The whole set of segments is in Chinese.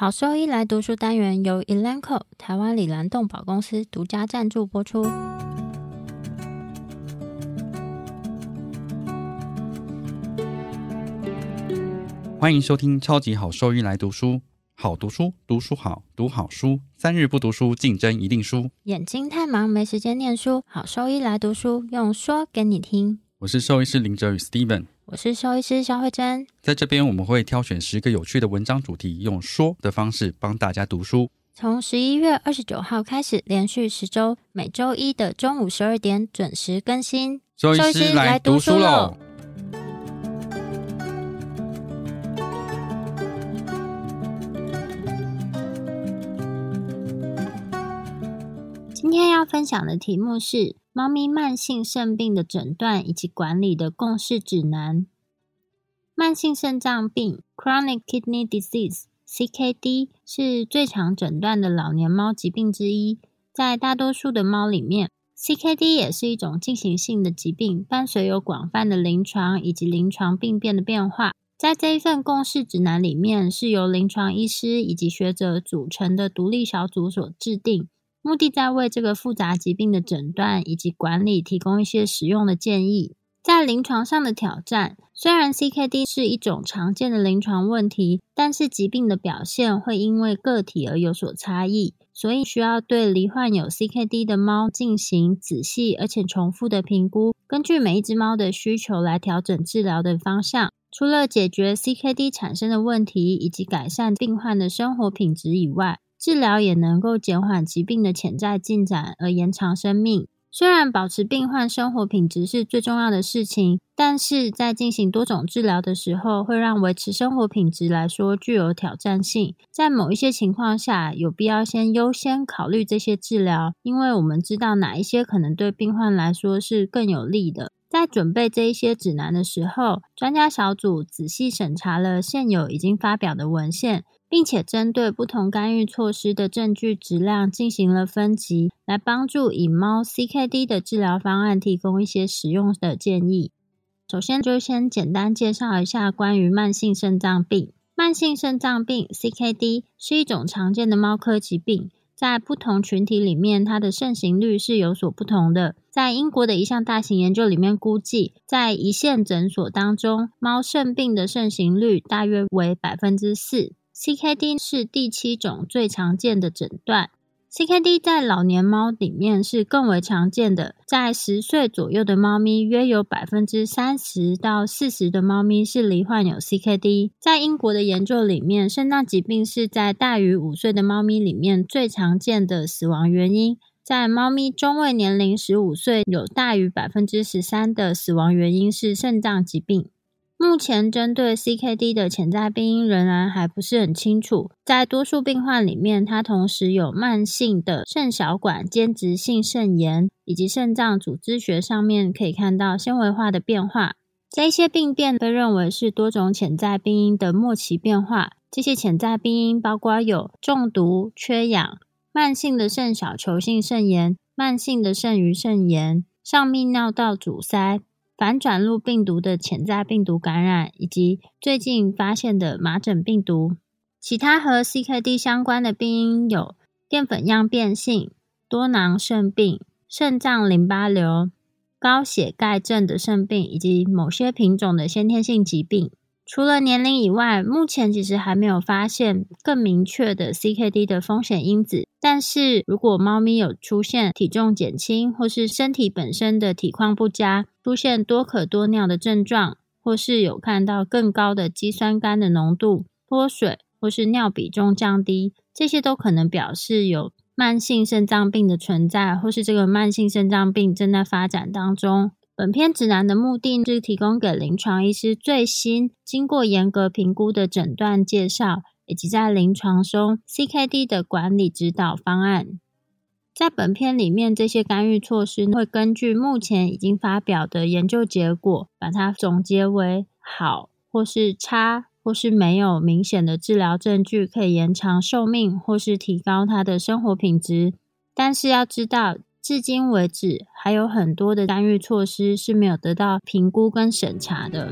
好兽医来读书单元由 Elanco 台湾里兰动保公司独家赞助播出。欢迎收听超级好兽医来读书，好读书，读书好，读好书，三日不读书，竞争一定输。眼睛太忙没时间念书，好兽医来读书，用说给你听。我是兽医师林哲宇 Steven，我是兽医师肖慧珍。在这边我们会挑选十个有趣的文章主题，用说的方式帮大家读书。从十一月二十九号开始，连续十周，每周一的中午十二点准时更新。兽医师来读书喽！今天要分享的题目是猫咪慢性肾病的诊断以及管理的共识指南。慢性肾脏病 （Chronic Kidney Disease，CKD） 是最常诊断的老年猫疾病之一。在大多数的猫里面，CKD 也是一种进行性的疾病，伴随有广泛的临床以及临床病变的变化。在这一份共识指南里面，是由临床医师以及学者组成的独立小组所制定。目的在为这个复杂疾病的诊断以及管理提供一些实用的建议。在临床上的挑战，虽然 CKD 是一种常见的临床问题，但是疾病的表现会因为个体而有所差异，所以需要对罹患有 CKD 的猫进行仔细而且重复的评估，根据每一只猫的需求来调整治疗的方向。除了解决 CKD 产生的问题以及改善病患的生活品质以外，治疗也能够减缓疾病的潜在进展，而延长生命。虽然保持病患生活品质是最重要的事情，但是在进行多种治疗的时候，会让维持生活品质来说具有挑战性。在某一些情况下，有必要先优先考虑这些治疗，因为我们知道哪一些可能对病患来说是更有利的。在准备这一些指南的时候，专家小组仔细审查了现有已经发表的文献。并且针对不同干预措施的证据质量进行了分级，来帮助以猫 CKD 的治疗方案提供一些实用的建议。首先，就先简单介绍一下关于慢性肾脏病。慢性肾脏病 CKD 是一种常见的猫科疾病，在不同群体里面，它的盛行率是有所不同的。在英国的一项大型研究里面，估计在一线诊所当中，猫肾病的盛行率大约为百分之四。CKD 是第七种最常见的诊断。CKD 在老年猫里面是更为常见的，在十岁左右的猫咪，约有百分之三十到四十的猫咪是罹患有 CKD。在英国的研究里面，肾脏疾病是在大于五岁的猫咪里面最常见的死亡原因。在猫咪中位年龄十五岁，有大于百分之十三的死亡原因是肾脏疾病。目前针对 CKD 的潜在病因仍然还不是很清楚。在多数病患里面，它同时有慢性的肾小管间质性肾炎，以及肾脏组织学上面可以看到纤维化的变化。这些病变被认为是多种潜在病因的末期变化。这些潜在病因包括有中毒、缺氧、慢性的肾小球性肾炎、慢性的肾盂肾炎、上泌尿道阻塞。反转录病毒的潜在病毒感染，以及最近发现的麻疹病毒。其他和 CKD 相关的病因有淀粉样变性、多囊肾病、肾脏淋巴瘤、高血钙症的肾病，以及某些品种的先天性疾病。除了年龄以外，目前其实还没有发现更明确的 CKD 的风险因子。但是如果猫咪有出现体重减轻，或是身体本身的体况不佳，出现多可多尿的症状，或是有看到更高的肌酸酐的浓度、脱水，或是尿比重降低，这些都可能表示有慢性肾脏病的存在，或是这个慢性肾脏病正在发展当中。本篇指南的目的是提供给临床医师最新、经过严格评估的诊断介绍，以及在临床中 CKD 的管理指导方案。在本片里面，这些干预措施会根据目前已经发表的研究结果，把它总结为好，或是差，或是没有明显的治疗证据可以延长寿命，或是提高它的生活品质。但是要知道。至今为止，还有很多的干预措施是没有得到评估跟审查的。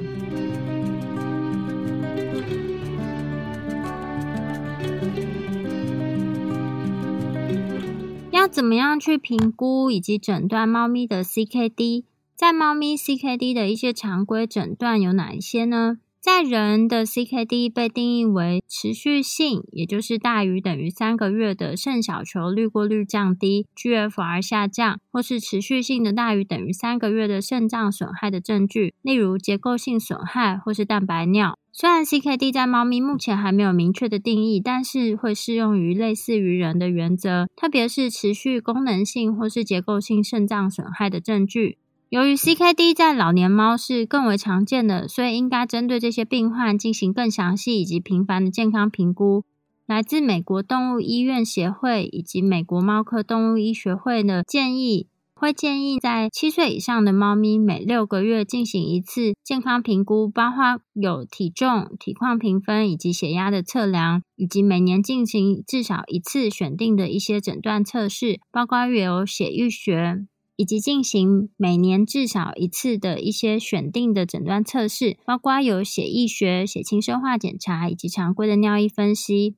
怎么样去评估以及诊断猫咪的 CKD？在猫咪 CKD 的一些常规诊断有哪一些呢？在人的 CKD 被定义为持续性，也就是大于等于三个月的肾小球滤过率降低 （GFR） 下降，或是持续性的大于等于三个月的肾脏损害的证据，例如结构性损害或是蛋白尿。虽然 CKD 在猫咪目前还没有明确的定义，但是会适用于类似于人的原则，特别是持续功能性或是结构性肾脏损害的证据。由于 CKD 在老年猫是更为常见的，所以应该针对这些病患进行更详细以及频繁的健康评估。来自美国动物医院协会以及美国猫科动物医学会的建议，会建议在七岁以上的猫咪每六个月进行一次健康评估，包括有体重、体况评分以及血压的测量，以及每年进行至少一次选定的一些诊断测试，包括有血液学。以及进行每年至少一次的一些选定的诊断测试，包括有血液学、血清生化检查以及常规的尿液分析。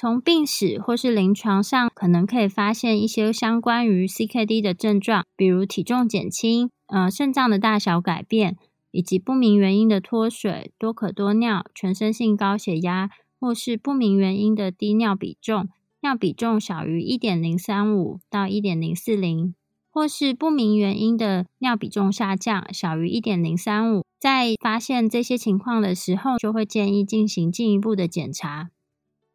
从病史或是临床上，可能可以发现一些相关于 CKD 的症状，比如体重减轻、呃肾脏的大小改变，以及不明原因的脱水、多可多尿、全身性高血压，或是不明原因的低尿比重，尿比重小于一点零三五到一点零四零。或是不明原因的尿比重下降小于一点零三五，在发现这些情况的时候，就会建议进行进一步的检查。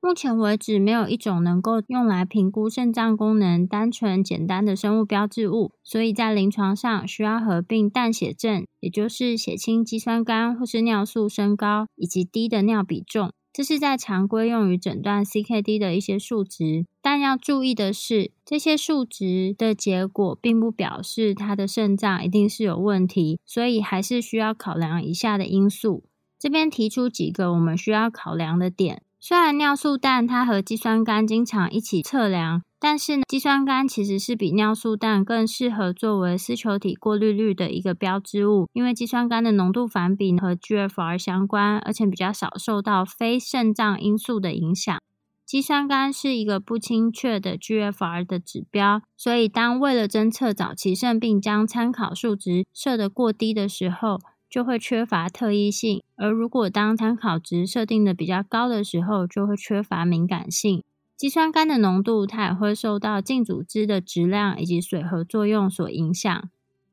目前为止，没有一种能够用来评估肾脏功能单纯简单的生物标志物，所以在临床上需要合并淡血症，也就是血清肌酸酐或是尿素升高以及低的尿比重。这是在常规用于诊断 CKD 的一些数值，但要注意的是，这些数值的结果并不表示它的肾脏一定是有问题，所以还是需要考量以下的因素。这边提出几个我们需要考量的点。虽然尿素氮它和肌酸酐经常一起测量，但是呢肌酸酐其实是比尿素氮更适合作为丝球体过滤率的一个标志物，因为肌酸酐的浓度反比和 GFR 相关，而且比较少受到非肾脏因素的影响。肌酸酐是一个不精确的 GFR 的指标，所以当为了侦测早期肾病将参考数值设得过低的时候。就会缺乏特异性，而如果当参考值设定的比较高的时候，就会缺乏敏感性。肌酸酐的浓度，它也会受到净组织的质量以及水合作用所影响。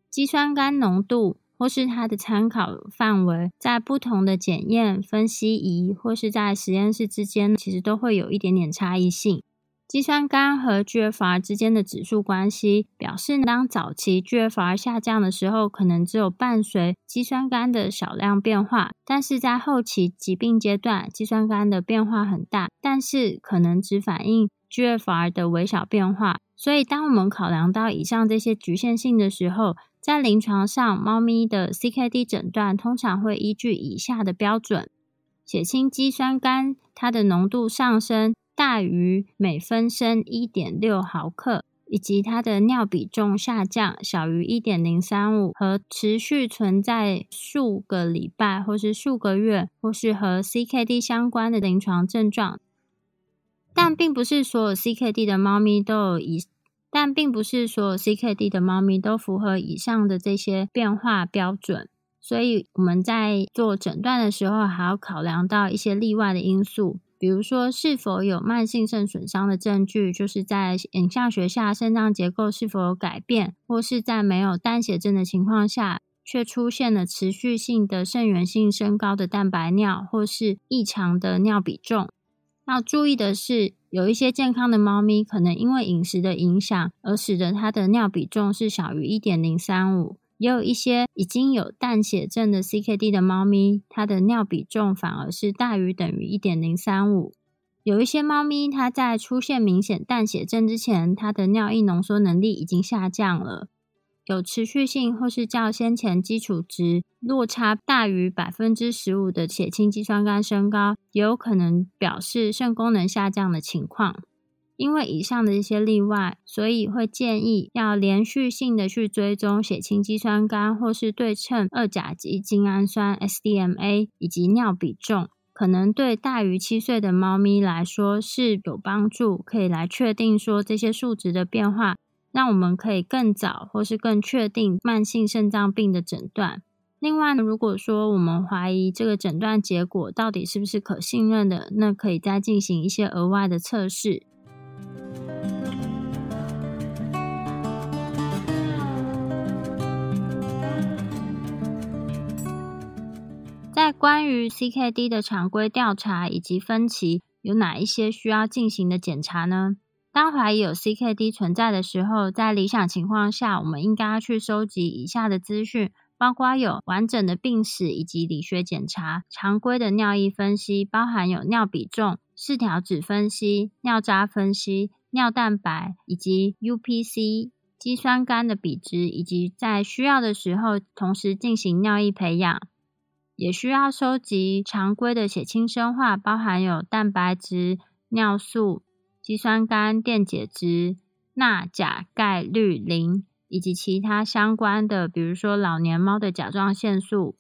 肌酸酐浓度或是它的参考范围，在不同的检验分析仪或是在实验室之间，其实都会有一点点差异性。肌酸酐和 GFR 之间的指数关系表示，当早期 GFR 下降的时候，可能只有伴随肌酸酐的少量变化；但是在后期疾病阶段，肌酸酐的变化很大，但是可能只反映 GFR 的微小变化。所以，当我们考量到以上这些局限性的时候，在临床上，猫咪的 CKD 诊断通常会依据以下的标准：血清肌酸酐它的浓度上升。大于每分升一点六毫克，以及它的尿比重下降小于一点零三五，和持续存在数个礼拜或是数个月，或是和 CKD 相关的临床症状。但并不是所有 CKD 的猫咪都有以，但并不是所有 CKD 的猫咪都符合以上的这些变化标准。所以我们在做诊断的时候，还要考量到一些例外的因素。比如说，是否有慢性肾损伤的证据，就是在影像学下肾脏结构是否有改变，或是在没有单血症的情况下，却出现了持续性的肾源性升高的蛋白尿，或是异常的尿比重。要注意的是，有一些健康的猫咪可能因为饮食的影响，而使得它的尿比重是小于一点零三五。也有一些已经有淡血症的 CKD 的猫咪，它的尿比重反而是大于等于一点零三五。有一些猫咪，它在出现明显淡血症之前，它的尿液浓缩能力已经下降了。有持续性或是较先前基础值落差大于百分之十五的血清肌酸酐升高，也有可能表示肾功能下降的情况。因为以上的一些例外，所以会建议要连续性的去追踪血清肌酸酐或是对称二甲基精氨酸 （SDMA） 以及尿比重，可能对大于七岁的猫咪来说是有帮助，可以来确定说这些数值的变化让我们可以更早或是更确定慢性肾脏病的诊断。另外，如果说我们怀疑这个诊断结果到底是不是可信任的，那可以再进行一些额外的测试。在关于 CKD 的常规调查以及分歧，有哪一些需要进行的检查呢？当怀疑有 CKD 存在的时候，在理想情况下，我们应该去收集以下的资讯，包括有完整的病史以及理学检查、常规的尿液分析，包含有尿比重、四条指分析、尿渣分析、尿蛋白以及 UPC、肌酸酐的比值，以及在需要的时候同时进行尿液培养。也需要收集常规的血清生化，包含有蛋白质、尿素、肌酸酐、电解质、钠、钾、钙、氯、磷，以及其他相关的，比如说老年猫的甲状腺素、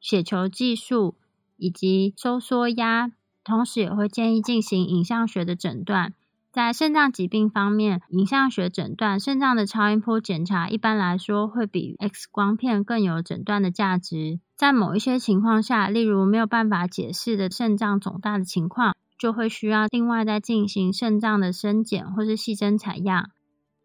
血球计数以及收缩压。同时，也会建议进行影像学的诊断。在肾脏疾病方面，影像学诊断肾脏的超音波检查，一般来说会比 X 光片更有诊断的价值。在某一些情况下，例如没有办法解释的肾脏肿大的情况，就会需要另外再进行肾脏的生检或是细针采样。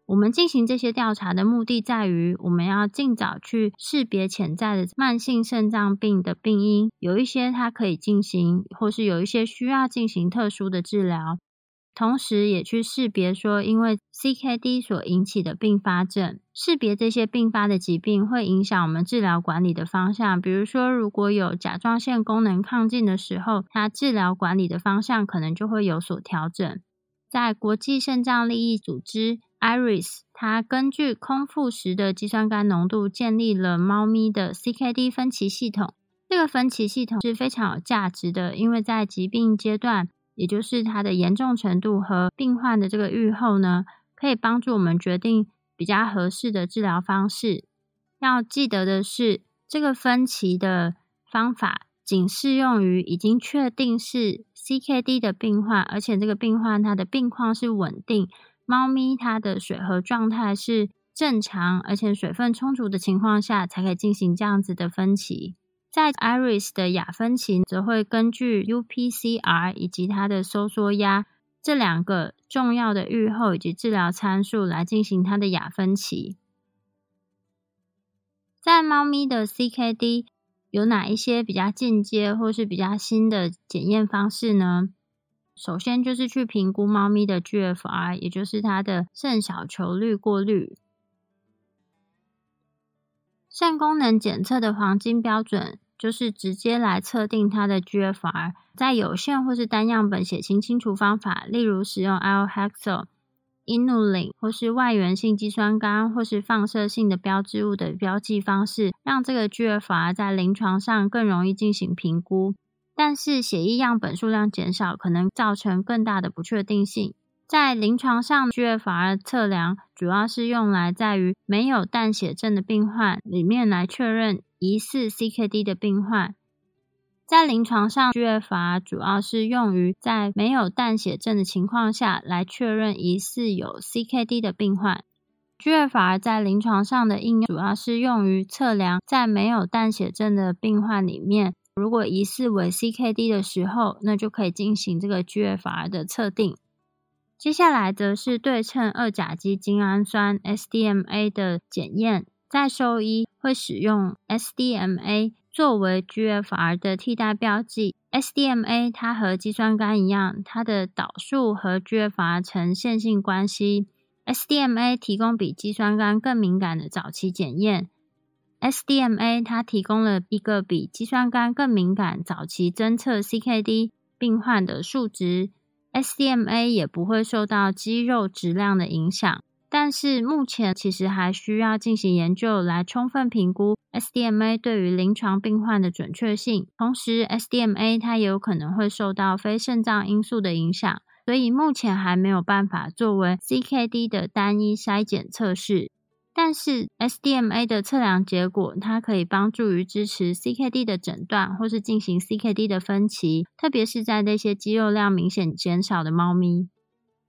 我们进行这些调查的目的在于，我们要尽早去识别潜在的慢性肾脏病的病因，有一些它可以进行，或是有一些需要进行特殊的治疗。同时，也去识别说，因为 CKD 所引起的并发症，识别这些并发的疾病会影响我们治疗管理的方向。比如说，如果有甲状腺功能亢进的时候，它治疗管理的方向可能就会有所调整。在国际肾脏利益组织 IRIS，它根据空腹时的肌酸酐浓度建立了猫咪的 CKD 分期系统。这个分期系统是非常有价值的，因为在疾病阶段。也就是它的严重程度和病患的这个预后呢，可以帮助我们决定比较合适的治疗方式。要记得的是，这个分期的方法仅适用于已经确定是 CKD 的病患，而且这个病患它的病况是稳定，猫咪它的水合状态是正常，而且水分充足的情况下，才可以进行这样子的分期。在 Iris 的亚芬奇则会根据 UPCR 以及它的收缩压这两个重要的预后以及治疗参数来进行它的亚芬奇。在猫咪的 CKD 有哪一些比较进阶或是比较新的检验方式呢？首先就是去评估猫咪的 GFR，也就是它的肾小球滤过率。肾功能检测的黄金标准就是直接来测定它的 GFR，在有限或是单样本血清清除方法，例如使用 l h e x o Inulin 或是外源性肌酸酐或是放射性的标志物的标记方式，让这个 GFR 在临床上更容易进行评估。但是血液样本数量减少，可能造成更大的不确定性。在临床上，GFR 测量主要是用来在于没有淡血症的病患里面来确认疑似 CKD 的病患。在临床上，GFR 主要是用于在没有淡血症的情况下来确认疑似有 CKD 的病患。GFR 在临床上的应用主要是用于测量在没有淡血症的病患里面，如果疑似为 CKD 的时候，那就可以进行这个 GFR 的测定。接下来则是对称二甲基精氨酸 （SDMA） 的检验，在兽医会使用 SDMA 作为 GFR 的替代标记。SDMA 它和肌酸酐一样，它的导数和 GFR 呈线性关系。SDMA 提供比肌酸酐更敏感的早期检验。SDMA 它提供了一个比肌酸酐更敏感早期侦测 CKD 病患的数值。SDMA 也不会受到肌肉质量的影响，但是目前其实还需要进行研究来充分评估 SDMA 对于临床病患的准确性。同时，SDMA 它也有可能会受到非肾脏因素的影响，所以目前还没有办法作为 CKD 的单一筛检测试。但是 SDMA 的测量结果，它可以帮助于支持 CKD 的诊断，或是进行 CKD 的分期，特别是在那些肌肉量明显减少的猫咪。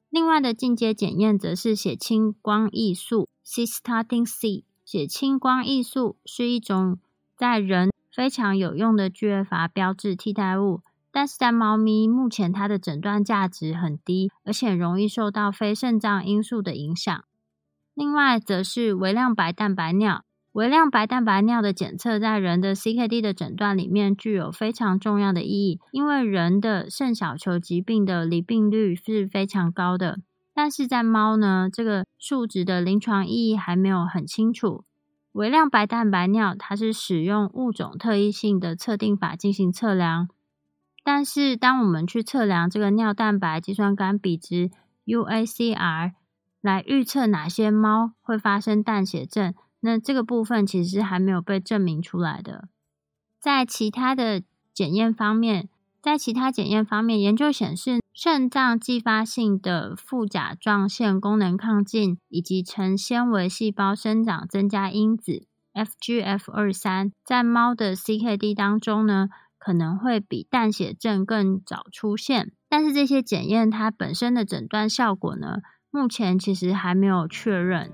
另外的进阶检验则是血清光艺素 （Cystatin C）。血清光艺素是一种在人非常有用的 GFR 标志替代物，但是在猫咪目前它的诊断价值很低，而且容易受到非肾脏因素的影响。另外，则是微量白蛋白尿。微量白蛋白尿的检测在人的 CKD 的诊断里面具有非常重要的意义，因为人的肾小球疾病的离病率是非常高的。但是在猫呢，这个数值的临床意义还没有很清楚。微量白蛋白尿它是使用物种特异性的测定法进行测量，但是当我们去测量这个尿蛋白肌酸酐比值 UACR 来预测哪些猫会发生淡血症。那这个部分其实还没有被证明出来的。在其他的检验方面，在其他检验方面，研究显示，肾脏继发性的副甲状腺功能亢进以及成纤维细胞生长增加因子 FGF 二三，在猫的 CKD 当中呢，可能会比淡血症更早出现。但是这些检验它本身的诊断效果呢，目前其实还没有确认。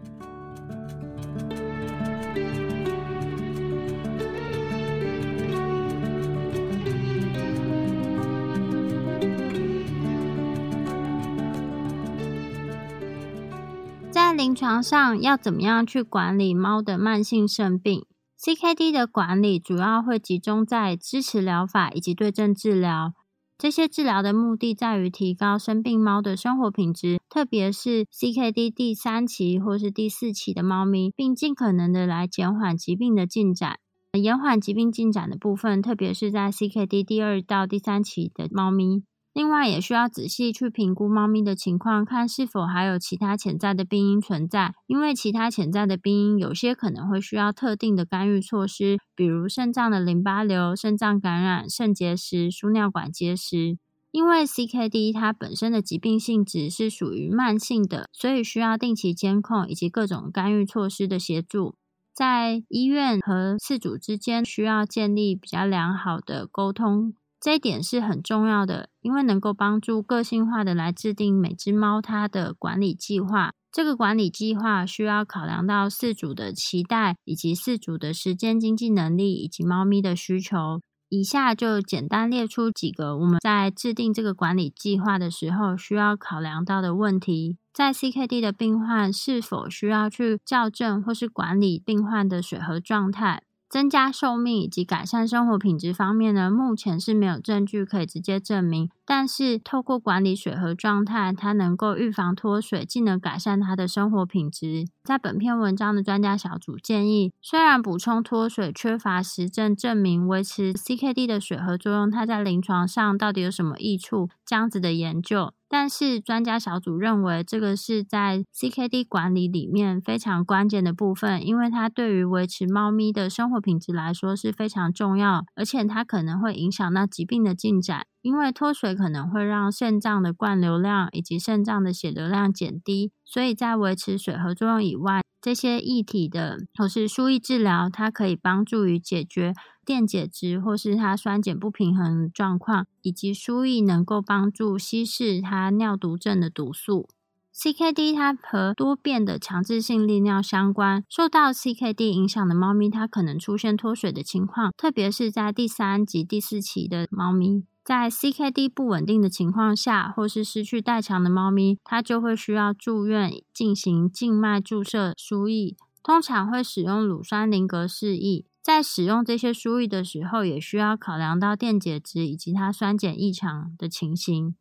在临床上要怎么样去管理猫的慢性肾病？CKD 的管理主要会集中在支持疗法以及对症治疗。这些治疗的目的在于提高生病猫的生活品质，特别是 CKD 第三期或是第四期的猫咪，并尽可能的来减缓疾病的进展。延缓疾病进展的部分，特别是在 CKD 第二到第三期的猫咪。另外，也需要仔细去评估猫咪的情况，看是否还有其他潜在的病因存在。因为其他潜在的病因，有些可能会需要特定的干预措施，比如肾脏的淋巴瘤、肾脏感染、肾结石、输尿管结石。因为 CKD 它本身的疾病性质是属于慢性的，所以需要定期监控以及各种干预措施的协助。在医院和饲主之间需要建立比较良好的沟通。这一点是很重要的，因为能够帮助个性化的来制定每只猫它的管理计划。这个管理计划需要考量到饲主的期待，以及饲主的时间、经济能力以及猫咪的需求。以下就简单列出几个我们在制定这个管理计划的时候需要考量到的问题：在 CKD 的病患是否需要去校正或是管理病患的水合状态？增加寿命以及改善生活品质方面呢，目前是没有证据可以直接证明。但是透过管理水合状态，它能够预防脱水，进而改善它的生活品质。在本篇文章的专家小组建议，虽然补充脱水缺乏实证证明维持 CKD 的水合作用，它在临床上到底有什么益处？这样子的研究。但是专家小组认为，这个是在 CKD 管理里面非常关键的部分，因为它对于维持猫咪的生活品质来说是非常重要，而且它可能会影响到疾病的进展。因为脱水可能会让肾脏的灌流量以及肾脏的血流量减低，所以在维持水合作用以外，这些液体的或是输液治疗，它可以帮助于解决电解质或是它酸碱不平衡状况，以及输液能够帮助稀释它尿毒症的毒素。CKD 它和多变的强制性利尿相关，受到 CKD 影响的猫咪，它可能出现脱水的情况，特别是在第三及第四期的猫咪。在 CKD 不稳定的情况下，或是失去代偿的猫咪，它就会需要住院进行静脉注射输液，通常会使用乳酸林格式液。在使用这些输液的时候，也需要考量到电解质以及它酸碱异常的情形。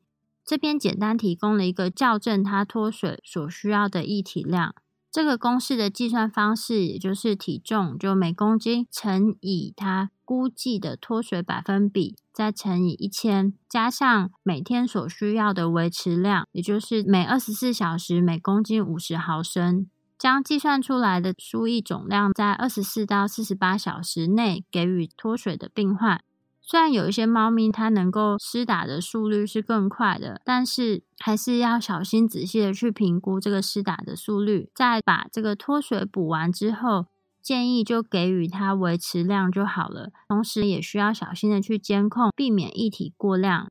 这边简单提供了一个校正它脱水所需要的液体量。这个公式的计算方式，也就是体重就每公斤乘以它估计的脱水百分比，再乘以一千，加上每天所需要的维持量，也就是每二十四小时每公斤五十毫升，将计算出来的输液总量在二十四到四十八小时内给予脱水的病患。虽然有一些猫咪它能够施打的速率是更快的，但是还是要小心仔细的去评估这个施打的速率。在把这个脱水补完之后，建议就给予它维持量就好了。同时也需要小心的去监控，避免液体过量。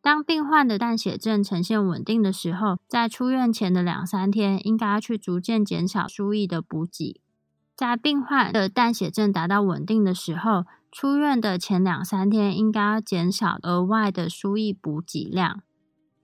当病患的淡血症呈现稳定的时候，在出院前的两三天，应该要去逐渐减少输液的补给。在病患的淡血症达到稳定的时候，出院的前两三天应该要减少额外的输液补给量。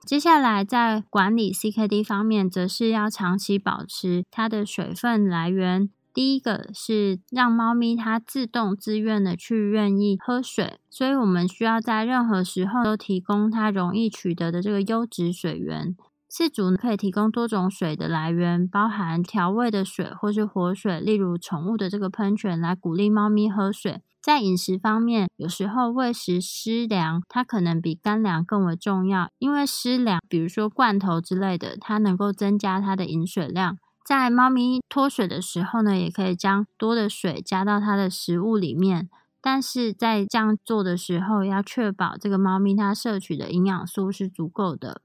接下来，在管理 CKD 方面，则是要长期保持它的水分来源。第一个是让猫咪它自动自愿的去愿意喝水，所以我们需要在任何时候都提供它容易取得的这个优质水源。饲主可以提供多种水的来源，包含调味的水或是活水，例如宠物的这个喷泉，来鼓励猫咪喝水。在饮食方面，有时候喂食湿粮，它可能比干粮更为重要，因为湿粮，比如说罐头之类的，它能够增加它的饮水量。在猫咪脱水的时候呢，也可以将多的水加到它的食物里面，但是在这样做的时候，要确保这个猫咪它摄取的营养素是足够的。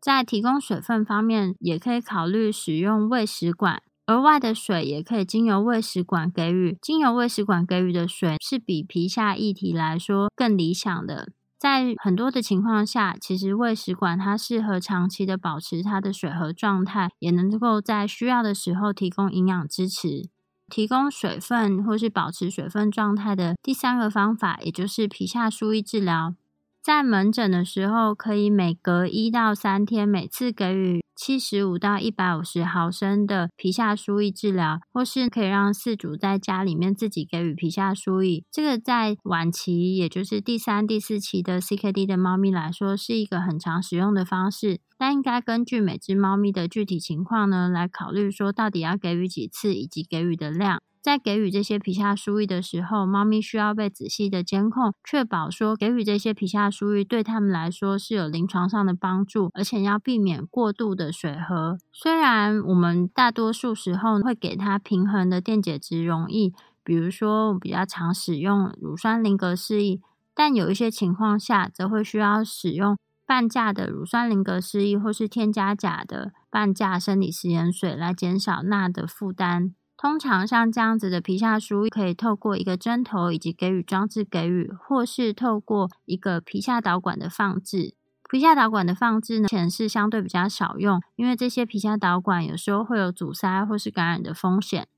在提供水分方面，也可以考虑使用喂食管。额外的水也可以经由喂食管给予，经由喂食管给予的水是比皮下液体来说更理想的。在很多的情况下，其实喂食管它适合长期的保持它的水合状态，也能够在需要的时候提供营养支持。提供水分或是保持水分状态的第三个方法，也就是皮下输液治疗。在门诊的时候，可以每隔一到三天，每次给予七十五到一百五十毫升的皮下输液治疗，或是可以让饲主在家里面自己给予皮下输液。这个在晚期，也就是第三、第四期的 CKD 的猫咪来说，是一个很常使用的方式。但应该根据每只猫咪的具体情况呢，来考虑说到底要给予几次，以及给予的量。在给予这些皮下输液的时候，猫咪需要被仔细的监控，确保说给予这些皮下输液对他们来说是有临床上的帮助，而且要避免过度的水合。虽然我们大多数时候会给它平衡的电解质溶液，比如说比较常使用乳酸林格示意，但有一些情况下则会需要使用半价的乳酸林格示意，或是添加钾的半价生理食盐水来减少钠的负担。通常像这样子的皮下输，可以透过一个针头以及给予装置给予，或是透过一个皮下导管的放置。皮下导管的放置呢，显是相对比较少用，因为这些皮下导管有时候会有阻塞或是感染的风险。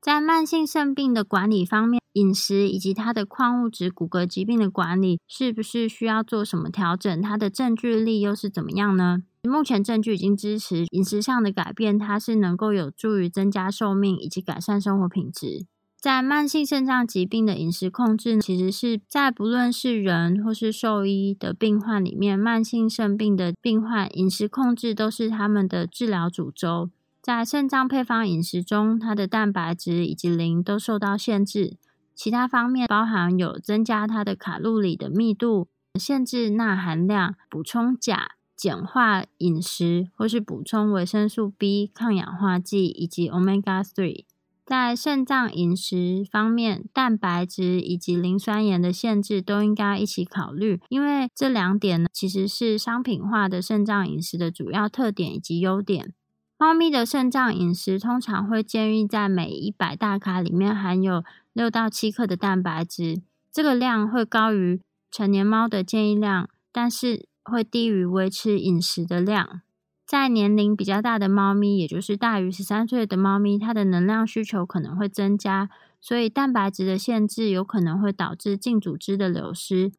在慢性肾病的管理方面，饮食以及它的矿物质、骨骼疾病的管理，是不是需要做什么调整？它的证据力又是怎么样呢？目前证据已经支持饮食上的改变，它是能够有助于增加寿命以及改善生活品质。在慢性肾脏疾病的饮食控制，其实是在不论是人或是兽医的病患里面，慢性肾病的病患饮食控制都是他们的治疗主轴。在肾脏配方饮食中，它的蛋白质以及磷都受到限制，其他方面包含有增加它的卡路里的密度、限制钠含量、补充钾。简化饮食，或是补充维生素 B、抗氧化剂以及 Omega Three。在肾脏饮食方面，蛋白质以及磷酸盐的限制都应该一起考虑，因为这两点呢，其实是商品化的肾脏饮食的主要特点以及优点。猫咪的肾脏饮食通常会建议在每一百大卡里面含有六到七克的蛋白质，这个量会高于成年猫的建议量，但是。会低于维持饮食的量，在年龄比较大的猫咪，也就是大于十三岁的猫咪，它的能量需求可能会增加，所以蛋白质的限制有可能会导致净组织的流失。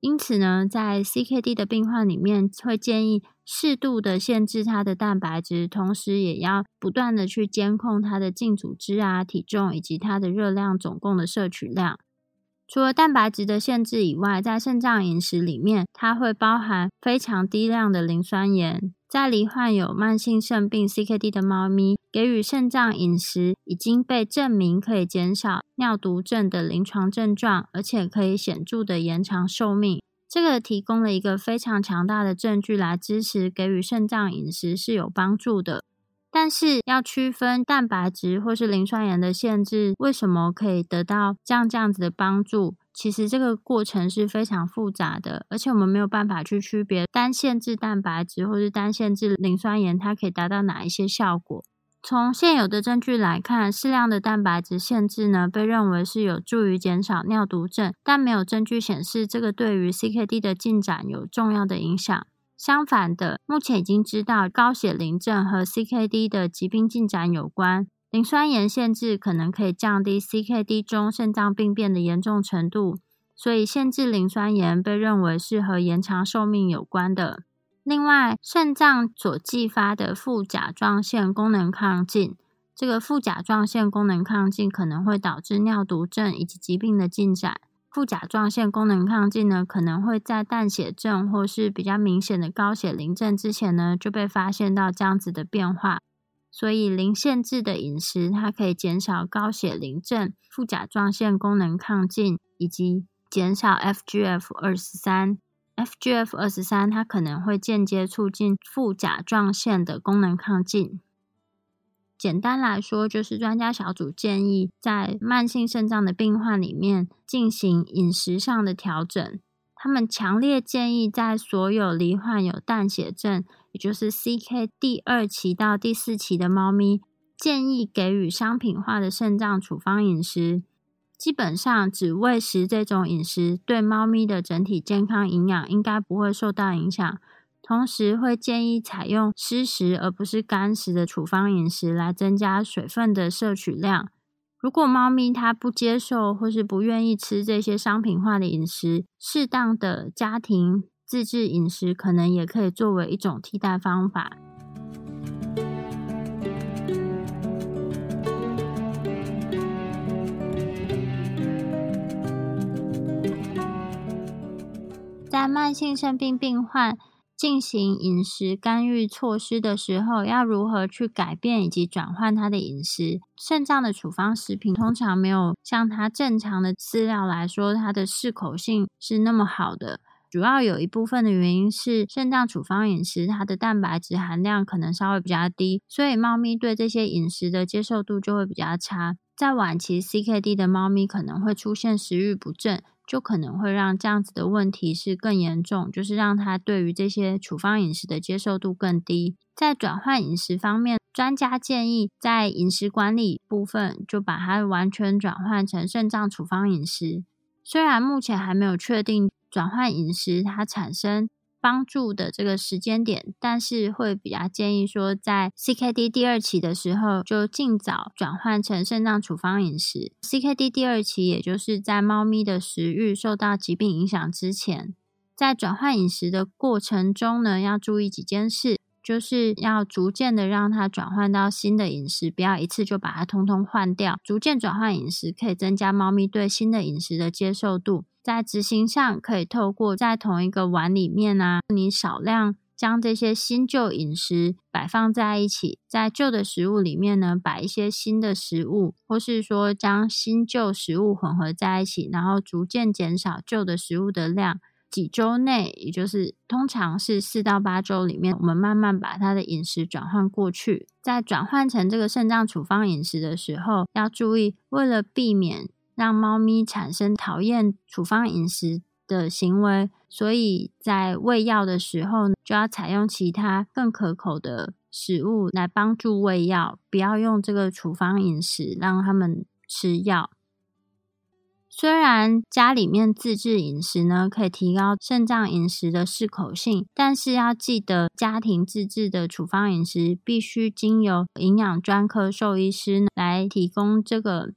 因此呢，在 CKD 的病患里面，会建议适度的限制它的蛋白质，同时也要不断的去监控它的净组织啊、体重以及它的热量总共的摄取量。除了蛋白质的限制以外，在肾脏饮食里面，它会包含非常低量的磷酸盐。在罹患有慢性肾病 （CKD） 的猫咪，给予肾脏饮食已经被证明可以减少尿毒症的临床症状，而且可以显著的延长寿命。这个提供了一个非常强大的证据来支持给予肾脏饮食是有帮助的。但是要区分蛋白质或是磷酸盐的限制，为什么可以得到这样这样子的帮助？其实这个过程是非常复杂的，而且我们没有办法去区别单限制蛋白质或是单限制磷酸盐，它可以达到哪一些效果。从现有的证据来看，适量的蛋白质限制呢，被认为是有助于减少尿毒症，但没有证据显示这个对于 CKD 的进展有重要的影响。相反的，目前已经知道高血磷症和 CKD 的疾病进展有关。磷酸盐限制可能可以降低 CKD 中肾脏病变的严重程度，所以限制磷酸盐被认为是和延长寿命有关的。另外，肾脏所继发的副甲状腺功能亢进，这个副甲状腺功能亢进可能会导致尿毒症以及疾病的进展。副甲状腺功能亢进呢，可能会在淡血症或是比较明显的高血磷症之前呢，就被发现到这样子的变化。所以，零限制的饮食，它可以减少高血磷症、副甲状腺功能亢进，以及减少 FGF 二十三。FGF 二十三，它可能会间接促进副甲状腺的功能亢进。简单来说，就是专家小组建议在慢性肾脏的病患里面进行饮食上的调整。他们强烈建议在所有罹患有淡血症，也就是 CK 第二期到第四期的猫咪，建议给予商品化的肾脏处方饮食。基本上，只喂食这种饮食对猫咪的整体健康营养应该不会受到影响。同时，会建议采用湿食而不是干食的处方饮食，来增加水分的摄取量。如果猫咪它不接受或是不愿意吃这些商品化的饮食，适当的家庭自制饮食可能也可以作为一种替代方法。在慢性肾病病患进行饮食干预措施的时候，要如何去改变以及转换他的饮食？肾脏的处方食品通常没有像它正常的饲料来说，它的适口性是那么好的。主要有一部分的原因是肾脏处方饮食它的蛋白质含量可能稍微比较低，所以猫咪对这些饮食的接受度就会比较差。在晚期 CKD 的猫咪可能会出现食欲不振。就可能会让这样子的问题是更严重，就是让他对于这些处方饮食的接受度更低。在转换饮食方面，专家建议在饮食管理部分就把它完全转换成肾脏处方饮食。虽然目前还没有确定转换饮食它产生。帮助的这个时间点，但是会比较建议说，在 CKD 第二期的时候，就尽早转换成肾脏处方饮食。CKD 第二期，也就是在猫咪的食欲受到疾病影响之前，在转换饮食的过程中呢，要注意几件事，就是要逐渐的让它转换到新的饮食，不要一次就把它通通换掉。逐渐转换饮食可以增加猫咪对新的饮食的接受度。在执行上，可以透过在同一个碗里面啊，你少量将这些新旧饮食摆放在一起，在旧的食物里面呢，摆一些新的食物，或是说将新旧食物混合在一起，然后逐渐减少旧的食物的量。几周内，也就是通常是四到八周里面，我们慢慢把它的饮食转换过去。在转换成这个肾脏处方饮食的时候，要注意，为了避免。让猫咪产生讨厌处方饮食的行为，所以在喂药的时候，就要采用其他更可口的食物来帮助喂药，不要用这个处方饮食让他们吃药。虽然家里面自制饮食呢，可以提高肾脏饮食的适口性，但是要记得，家庭自制的处方饮食必须经由营养专科兽医师来提供这个。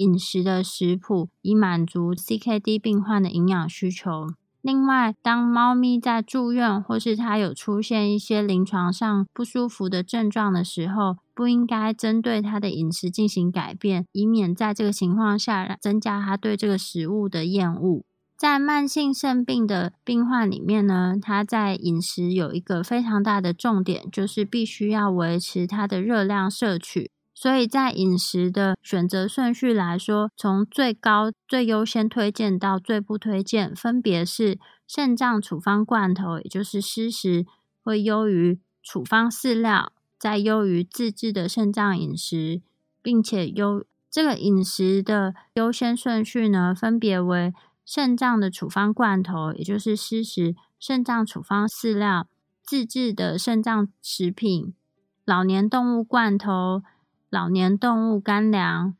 饮食的食谱，以满足 CKD 病患的营养需求。另外，当猫咪在住院或是它有出现一些临床上不舒服的症状的时候，不应该针对它的饮食进行改变，以免在这个情况下增加它对这个食物的厌恶。在慢性肾病的病患里面呢，它在饮食有一个非常大的重点，就是必须要维持它的热量摄取。所以在饮食的选择顺序来说，从最高最优先推荐到最不推荐，分别是肾脏处方罐头，也就是湿食，会优于处方饲料，再优于自制的肾脏饮食，并且优这个饮食的优先顺序呢，分别为肾脏的处方罐头，也就是湿食，肾脏处方饲料，自制的肾脏食品。老年动物罐头、老年动物干粮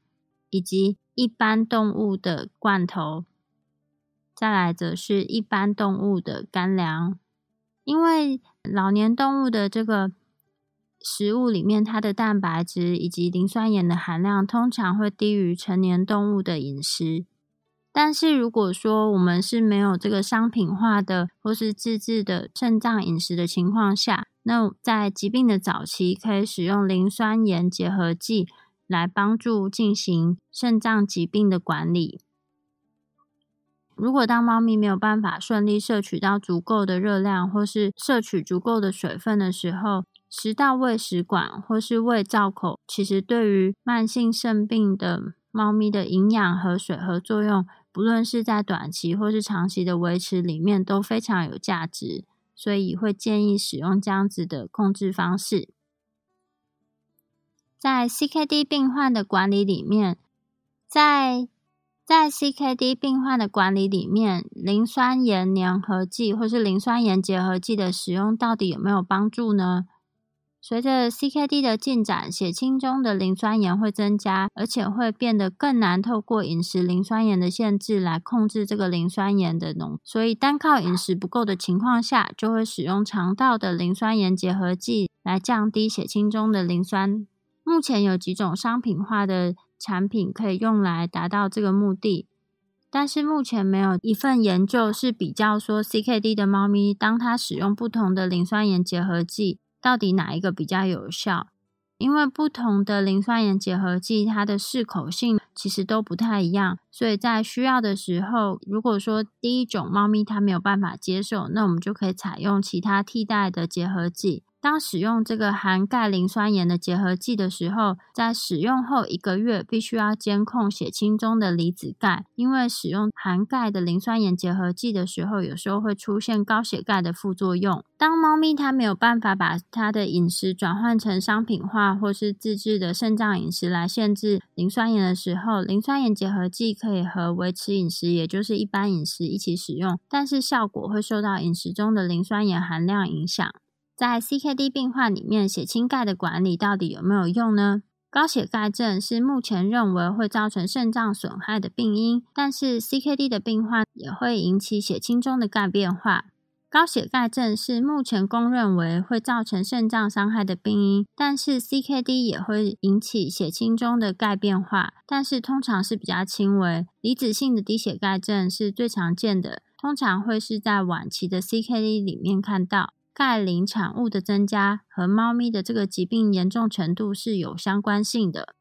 以及一般动物的罐头。再来则是一般动物的干粮，因为老年动物的这个食物里面，它的蛋白质以及磷酸盐的含量通常会低于成年动物的饮食。但是如果说我们是没有这个商品化的或是自制的肾脏饮食的情况下，那在疾病的早期可以使用磷酸盐结合剂来帮助进行肾脏疾病的管理。如果当猫咪没有办法顺利摄取到足够的热量，或是摄取足够的水分的时候，食道胃食管或是胃造口，其实对于慢性肾病的猫咪的营养和水合作用，不论是在短期或是长期的维持里面都非常有价值，所以会建议使用这样子的控制方式。在 CKD 病患的管理里面，在在 CKD 病患的管理里面，磷酸盐粘合剂或是磷酸盐结合剂的使用到底有没有帮助呢？随着 CKD 的进展，血清中的磷酸盐会增加，而且会变得更难透过饮食磷酸盐的限制来控制这个磷酸盐的浓。所以，单靠饮食不够的情况下，就会使用肠道的磷酸盐结合剂来降低血清中的磷酸。目前有几种商品化的。产品可以用来达到这个目的，但是目前没有一份研究是比较说 CKD 的猫咪，当它使用不同的磷酸盐结合剂，到底哪一个比较有效？因为不同的磷酸盐结合剂，它的适口性其实都不太一样，所以在需要的时候，如果说第一种猫咪它没有办法接受，那我们就可以采用其他替代的结合剂。当使用这个含钙磷酸盐的结合剂的时候，在使用后一个月必须要监控血清中的离子钙，因为使用含钙的磷酸盐结合剂的时候，有时候会出现高血钙的副作用。当猫咪它没有办法把它的饮食转换成商品化或是自制的肾脏饮食来限制磷酸盐的时候，磷酸盐结合剂可以和维持饮食，也就是一般饮食一起使用，但是效果会受到饮食中的磷酸盐含量影响。在 CKD 病患里面，血清钙的管理到底有没有用呢？高血钙症是目前认为会造成肾脏损害的病因，但是 CKD 的病患也会引起血清中的钙变化。高血钙症是目前公认为会造成肾脏伤害的病因，但是 CKD 也会引起血清中的钙变化，但是通常是比较轻微。离子性的低血钙症是最常见的，通常会是在晚期的 CKD 里面看到。钙磷产物的增加和猫咪的这个疾病严重程度是有相关性的。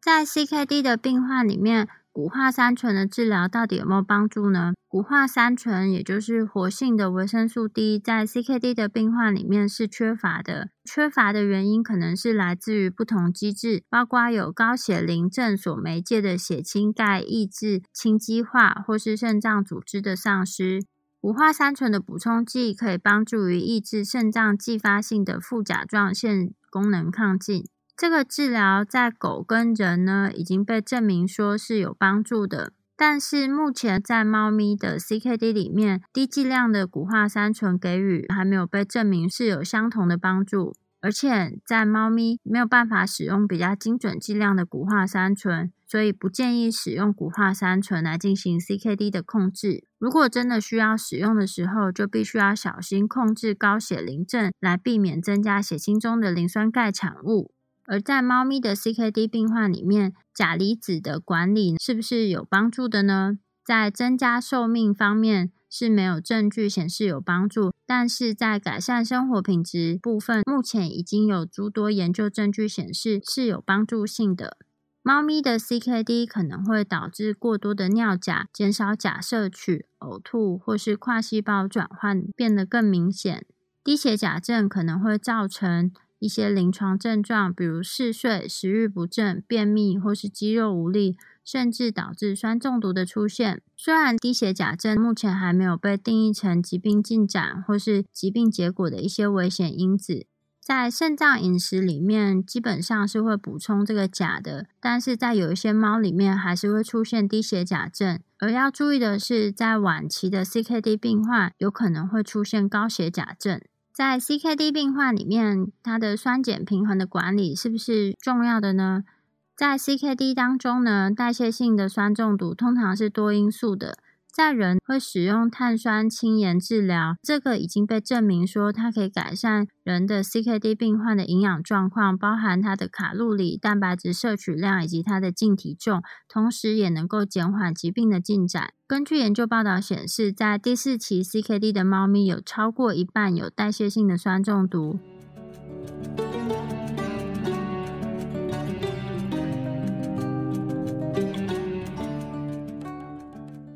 在 CKD 的病患里面，骨化三醇的治疗到底有没有帮助呢？骨化三醇也就是活性的维生素 D，在 CKD 的病患里面是缺乏的。缺乏的原因可能是来自于不同机制，包括有高血磷症所媒介的血清钙抑制氢基化，或是肾脏组织的丧失。五化三醇的补充剂可以帮助于抑制肾脏继发性的副甲状腺功能亢进。这个治疗在狗跟人呢已经被证明说是有帮助的，但是目前在猫咪的 CKD 里面，低剂量的骨化三醇给予还没有被证明是有相同的帮助。而且在猫咪没有办法使用比较精准剂量的骨化三醇，所以不建议使用谷化三醇来进行 CKD 的控制。如果真的需要使用的时候，就必须要小心控制高血磷症，来避免增加血清中的磷酸钙产物。而在猫咪的 CKD 病患里面，钾离子的管理是不是有帮助的呢？在增加寿命方面。是没有证据显示有帮助，但是在改善生活品质部分，目前已经有诸多研究证据显示是有帮助性的。猫咪的 CKD 可能会导致过多的尿钾，减少钾摄取、呕吐或是跨细胞转换变得更明显。低血钾症可能会造成一些临床症状，比如嗜睡、食欲不振、便秘或是肌肉无力。甚至导致酸中毒的出现。虽然低血钾症目前还没有被定义成疾病进展或是疾病结果的一些危险因子，在肾脏饮食里面基本上是会补充这个钾的，但是在有一些猫里面还是会出现低血钾症。而要注意的是，在晚期的 CKD 病患有可能会出现高血钾症。在 CKD 病患里面，它的酸碱平衡的管理是不是重要的呢？在 CKD 当中呢，代谢性的酸中毒通常是多因素的。在人会使用碳酸氢盐治疗，这个已经被证明说它可以改善人的 CKD 病患的营养状况，包含它的卡路里、蛋白质摄取量以及它的净体重，同时也能够减缓疾病的进展。根据研究报道显示，在第四期 CKD 的猫咪有超过一半有代谢性的酸中毒。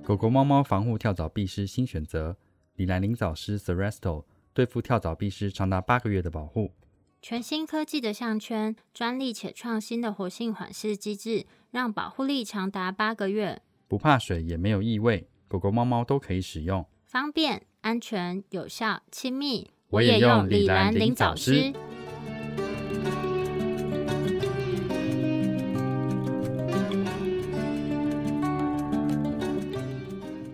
狗狗、猫猫防护跳蚤必施新选择——李兰灵藻虱 s e r e s t o 对付跳蚤必施长达八个月的保护。全新科技的项圈，专利且创新的活性缓释机制，让保护力长达八个月。不怕水，也没有异味，狗狗、猫猫都可以使用，方便、安全、有效、亲密。我也用李兰灵藻虱。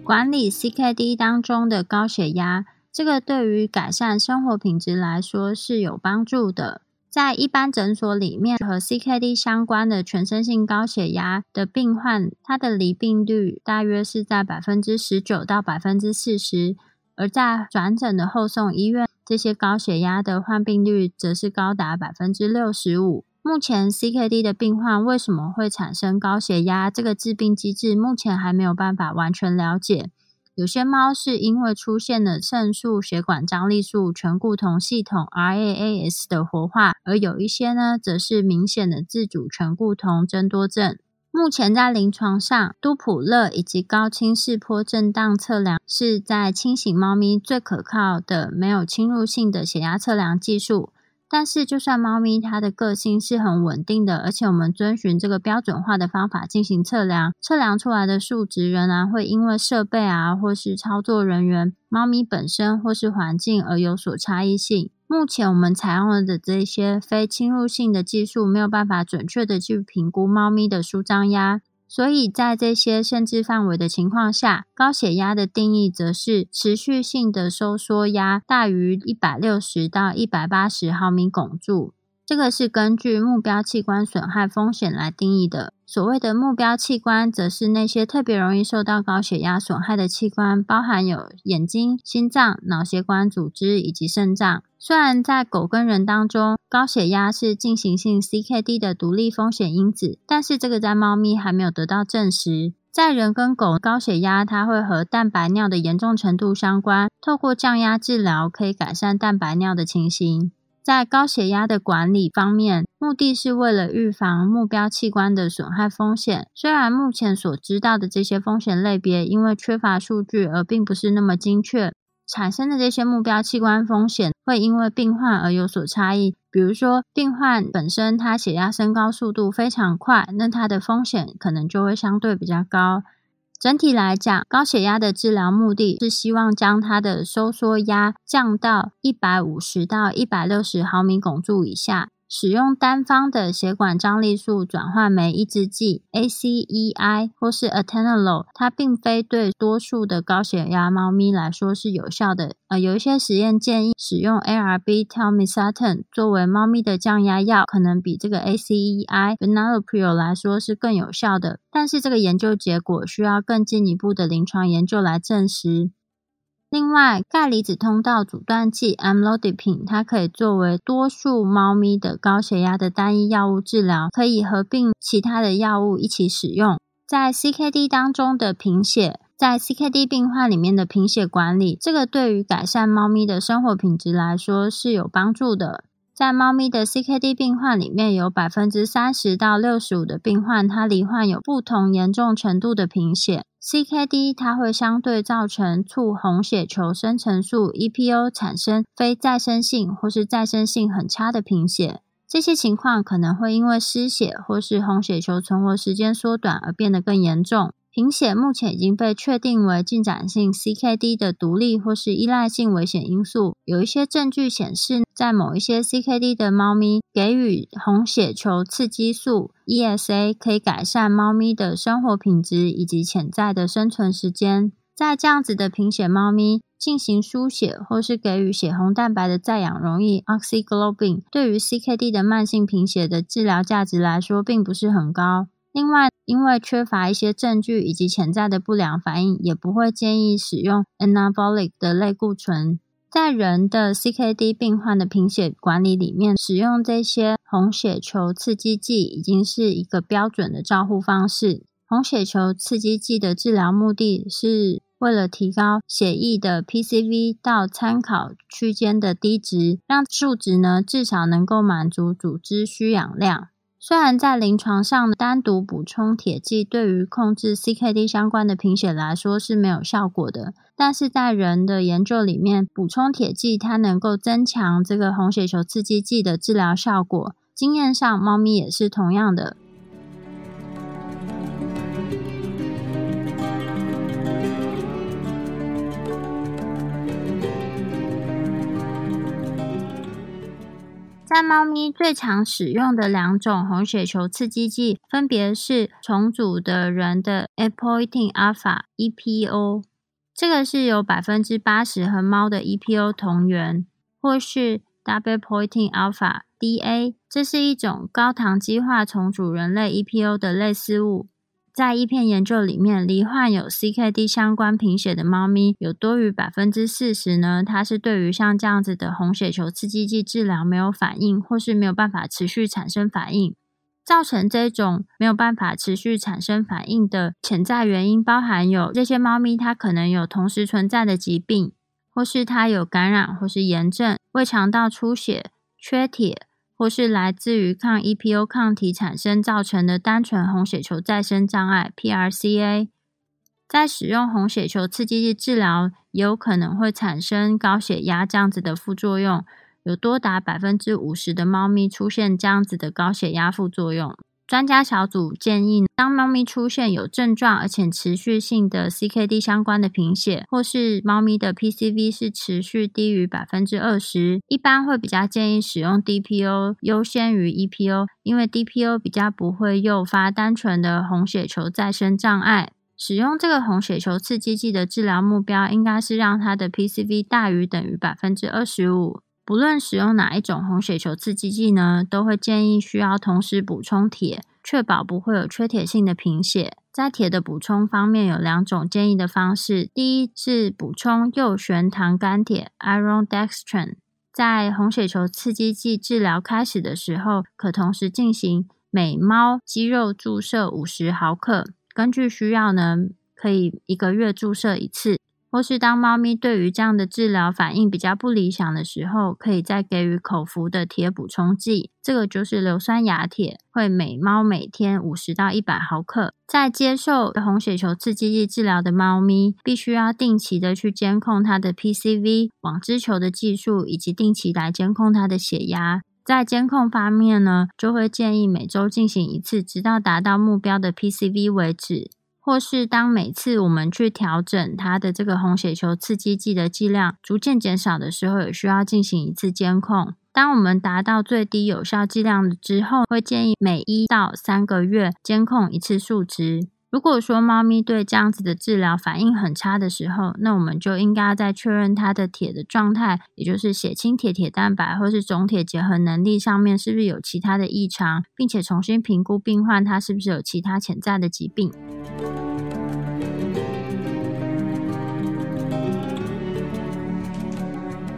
管理 CKD 当中的高血压，这个对于改善生活品质来说是有帮助的。在一般诊所里面，和 CKD 相关的全身性高血压的病患，它的离病率大约是在百分之十九到百分之四十；而在转诊的后送医院，这些高血压的患病率则是高达百分之六十五。目前 CKD 的病患为什么会产生高血压？这个致病机制目前还没有办法完全了解。有些猫是因为出现了肾素血管张力素醛固酮系统 RAAS 的活化，而有一些呢，则是明显的自主醛固酮增多症。目前在临床上，多普勒以及高清视波震荡测量是在清醒猫咪最可靠的没有侵入性的血压测量技术。但是，就算猫咪它的个性是很稳定的，而且我们遵循这个标准化的方法进行测量，测量出来的数值仍然会因为设备啊，或是操作人员、猫咪本身或是环境而有所差异性。目前我们采用的这些非侵入性的技术，没有办法准确的去评估猫咪的舒张压。所以在这些限制范围的情况下，高血压的定义则是持续性的收缩压大于一百六十到一百八十毫米汞柱。这个是根据目标器官损害风险来定义的。所谓的目标器官，则是那些特别容易受到高血压损害的器官，包含有眼睛、心脏、脑血管组织以及肾脏。虽然在狗跟人当中，高血压是进行性 CKD 的独立风险因子，但是这个在猫咪还没有得到证实。在人跟狗，高血压它会和蛋白尿的严重程度相关，透过降压治疗可以改善蛋白尿的情形。在高血压的管理方面，目的是为了预防目标器官的损害风险。虽然目前所知道的这些风险类别，因为缺乏数据而并不是那么精确，产生的这些目标器官风险会因为病患而有所差异。比如说，病患本身他血压升高速度非常快，那他的风险可能就会相对比较高。整体来讲，高血压的治疗目的是希望将它的收缩压降到一百五十到一百六十毫米汞柱以下。使用单方的血管张力素转换酶抑制剂 （ACEI） 或是 Atenolol，它并非对多数的高血压猫咪来说是有效的。呃，有一些实验建议使用 ARB-Telmisartan 作为猫咪的降压药，可能比这个 ACEI、v a n a l o p r i o l 来说是更有效的。但是这个研究结果需要更进一步的临床研究来证实。另外，钙离子通道阻断剂 Amlodipine，它可以作为多数猫咪的高血压的单一药物治疗，可以合并其他的药物一起使用。在 CKD 当中的贫血，在 CKD 病患里面的贫血管理，这个对于改善猫咪的生活品质来说是有帮助的。在猫咪的 CKD 病患里面，有百分之三十到六十五的病患，它罹患有不同严重程度的贫血。CKD 它会相对造成促红血球生成素 EPO 产生非再生性或是再生性很差的贫血。这些情况可能会因为失血或是红血球存活时间缩短而变得更严重。贫血目前已经被确定为进展性 CKD 的独立或是依赖性危险因素。有一些证据显示，在某一些 CKD 的猫咪给予红血球刺激素 ESA 可以改善猫咪的生活品质以及潜在的生存时间。在这样子的贫血猫咪。进行输血或是给予血红蛋白的再氧溶液 （oxyglobin），对于 CKD 的慢性贫血的治疗价值来说，并不是很高。另外，因为缺乏一些证据以及潜在的不良反应，也不会建议使用 anabolic 的类固醇。在人的 CKD 病患的贫血管理里面，使用这些红血球刺激剂已经是一个标准的照护方式。红血球刺激剂的治疗目的是为了提高血液的 PCV 到参考区间的低值，让数值呢至少能够满足组织需氧量。虽然在临床上单独补充铁剂对于控制 CKD 相关的贫血来说是没有效果的，但是在人的研究里面，补充铁剂它能够增强这个红血球刺激剂的治疗效果。经验上，猫咪也是同样的。在猫咪最常使用的两种红血球刺激剂，分别是重组的人的 Epoetin Alpha（EPO），这个是有百分之八十和猫的 EPO 同源，或是 Double Poetin Alpha（DA），这是一种高糖基化重组人类 EPO 的类似物。在一篇研究里面，罹患有 CKD 相关贫血的猫咪有多于百分之四十呢，它是对于像这样子的红血球刺激剂治疗没有反应，或是没有办法持续产生反应。造成这种没有办法持续产生反应的潜在原因，包含有这些猫咪它可能有同时存在的疾病，或是它有感染或是炎症、胃肠道出血、缺铁。或是来自于抗 EPO 抗体产生造成的单纯红血球再生障碍 （PRCA），在使用红血球刺激剂治疗，有可能会产生高血压这样子的副作用，有多达百分之五十的猫咪出现这样子的高血压副作用。专家小组建议，当猫咪出现有症状而且持续性的 CKD 相关的贫血，或是猫咪的 PCV 是持续低于百分之二十，一般会比较建议使用 DPO 优先于 EPO，因为 DPO 比较不会诱发单纯的红血球再生障碍。使用这个红血球刺激剂的治疗目标，应该是让它的 PCV 大于等于百分之二十五。不论使用哪一种红血球刺激剂呢，都会建议需要同时补充铁，确保不会有缺铁性的贫血。在铁的补充方面，有两种建议的方式：第一是补充右旋糖苷铁 （iron dextran）。在红血球刺激剂治疗开始的时候，可同时进行每猫肌肉注射五十毫克，根据需要呢，可以一个月注射一次。或是当猫咪对于这样的治疗反应比较不理想的时候，可以再给予口服的铁补充剂，这个就是硫酸亚铁，会每猫每天五十到一百毫克。在接受红血球刺激剂治疗的猫咪，必须要定期的去监控它的 PCV 网织球的技术，以及定期来监控它的血压。在监控方面呢，就会建议每周进行一次，直到达到目标的 PCV 为止。或是当每次我们去调整它的这个红血球刺激剂的剂量逐渐减少的时候，也需要进行一次监控。当我们达到最低有效剂量之后，会建议每一到三个月监控一次数值。如果说猫咪对这样子的治疗反应很差的时候，那我们就应该在确认它的铁的状态，也就是血清铁、铁蛋白或是总铁结合能力上面是不是有其他的异常，并且重新评估病患它是不是有其他潜在的疾病。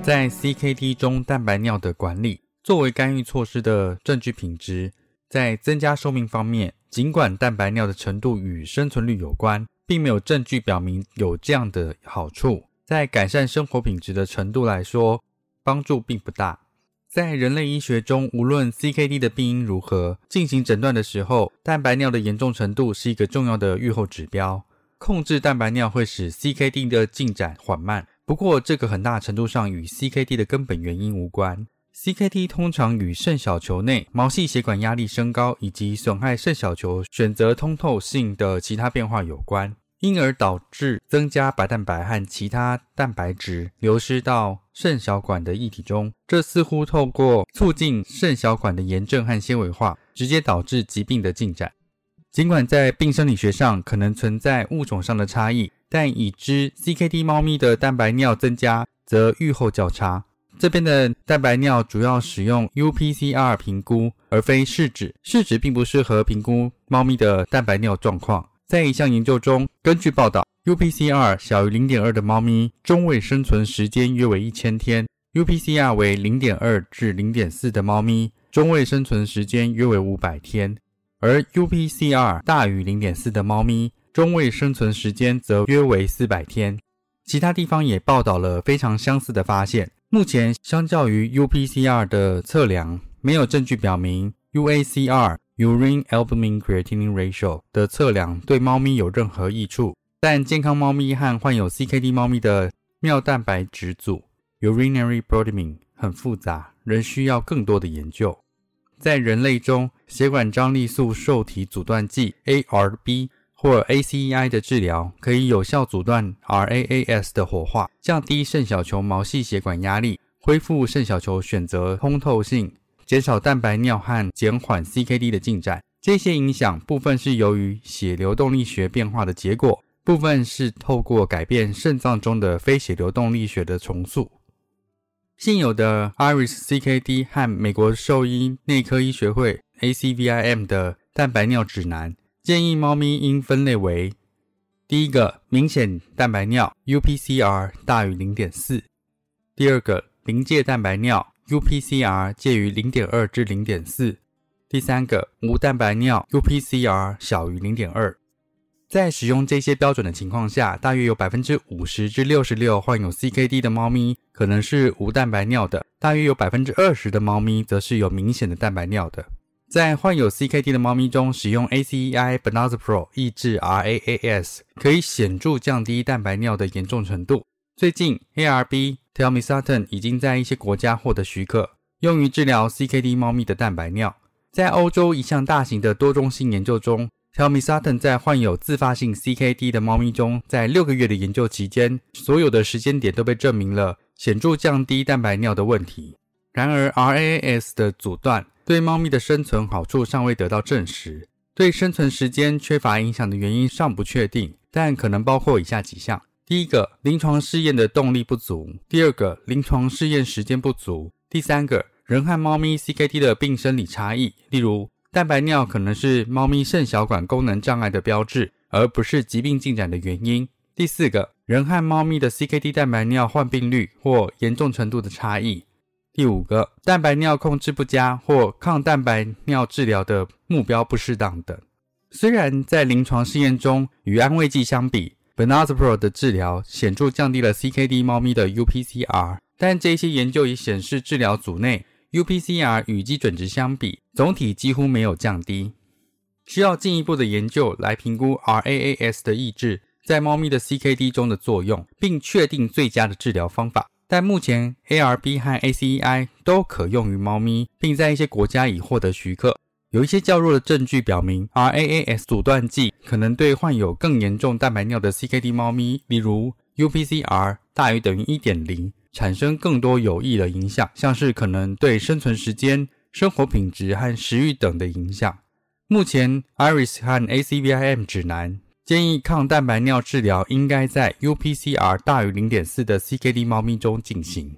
在 CKD 中，蛋白尿的管理作为干预措施的证据品质，在增加寿命方面，尽管蛋白尿的程度与生存率有关，并没有证据表明有这样的好处。在改善生活品质的程度来说，帮助并不大。在人类医学中，无论 CKD 的病因如何，进行诊断的时候，蛋白尿的严重程度是一个重要的预后指标。控制蛋白尿会使 CKD 的进展缓慢。不过，这个很大程度上与 CKD 的根本原因无关。CKD 通常与肾小球内毛细血管压力升高以及损害肾小球选择通透性的其他变化有关，因而导致增加白蛋白和其他蛋白质流失到肾小管的液体中。这似乎透过促进肾小管的炎症和纤维化，直接导致疾病的进展。尽管在病生理学上可能存在物种上的差异，但已知 CKD 猫咪的蛋白尿增加则预后较差。这边的蛋白尿主要使用 UPCR 评估，而非试纸。试纸并不适合评估猫咪的蛋白尿状况。在一项研究中，根据报道，UPCR 小于0.2的猫咪中位生存时间约为一千天；UPCR 为0.2至0.4的猫咪中位生存时间约为五百天；而 UPCR 大于0.4的猫咪中位生存时间则约为四百天。其他地方也报道了非常相似的发现。目前，相较于 UPCR 的测量，没有证据表明 UACR（Urine Albumin Creatinine Ratio） 的测量对猫咪有任何益处。但健康猫咪和患有 CKD 猫咪的尿蛋白质组 （Urinary Protein） 很复杂，仍需要更多的研究。在人类中，血管张力素受体阻断剂 （ARB）。或 ACEI 的治疗可以有效阻断 RAAS 的活化，降低肾小球毛细血管压力，恢复肾小球选择通透性，减少蛋白尿和减缓 CKD 的进展。这些影响部分是由于血流动力学变化的结果，部分是透过改变肾脏中的非血流动力学的重塑。现有的 IRIS CKD 和美国兽医内科医学会 ACVIM 的蛋白尿指南。建议猫咪应分类为：第一个，明显蛋白尿 （UPCR 大于 0.4）；第二个，临界蛋白尿 （UPCR 介于0.2至 0.4）；第三个，无蛋白尿 （UPCR 小于 0.2）。在使用这些标准的情况下，大约有50%至66%患有 CKD 的猫咪可能是无蛋白尿的，大约有20%的猫咪则是有明显的蛋白尿的。在患有 CKD 的猫咪中，使用 ACEI b e n a z p r o 抑制 RAAS，可以显著降低蛋白尿的严重程度。最近，ARB Telmisartan 已经在一些国家获得许可，用于治疗 CKD 猫咪的蛋白尿。在欧洲一项大型的多中心研究中，Telmisartan 在患有自发性 CKD 的猫咪中，在六个月的研究期间，所有的时间点都被证明了显著降低蛋白尿的问题。然而，RAAS 的阻断。对猫咪的生存好处尚未得到证实，对生存时间缺乏影响的原因尚不确定，但可能包括以下几项：第一个，临床试验的动力不足；第二个，临床试验时间不足；第三个，人和猫咪 CKD 的病生理差异，例如蛋白尿可能是猫咪肾小管功能障碍的标志，而不是疾病进展的原因；第四个，人和猫咪的 CKD 蛋白尿患病率或严重程度的差异。第五个，蛋白尿控制不佳或抗蛋白尿治疗的目标不适当等。虽然在临床试验中与安慰剂相比 b e n a z p r o 的治疗显著降低了 CKD 猫咪的 UPCR，但这些研究也显示治疗组内 UPCR 与基准值相比，总体几乎没有降低。需要进一步的研究来评估 RAAS 的抑制在猫咪的 CKD 中的作用，并确定最佳的治疗方法。但目前，ARB 和 ACEI 都可用于猫咪，并在一些国家已获得许可。有一些较弱的证据表明，RAAS 阻断剂可能对患有更严重蛋白尿的 CKD 猫咪，例如 UPCR 大于等于1.0，产生更多有益的影响，像是可能对生存时间、生活品质和食欲等的影响。目前，IRIS 和 ACVIM 指南。建议抗蛋白尿治疗应该在 UPCR 大于0.4的 CKD 猫咪中进行。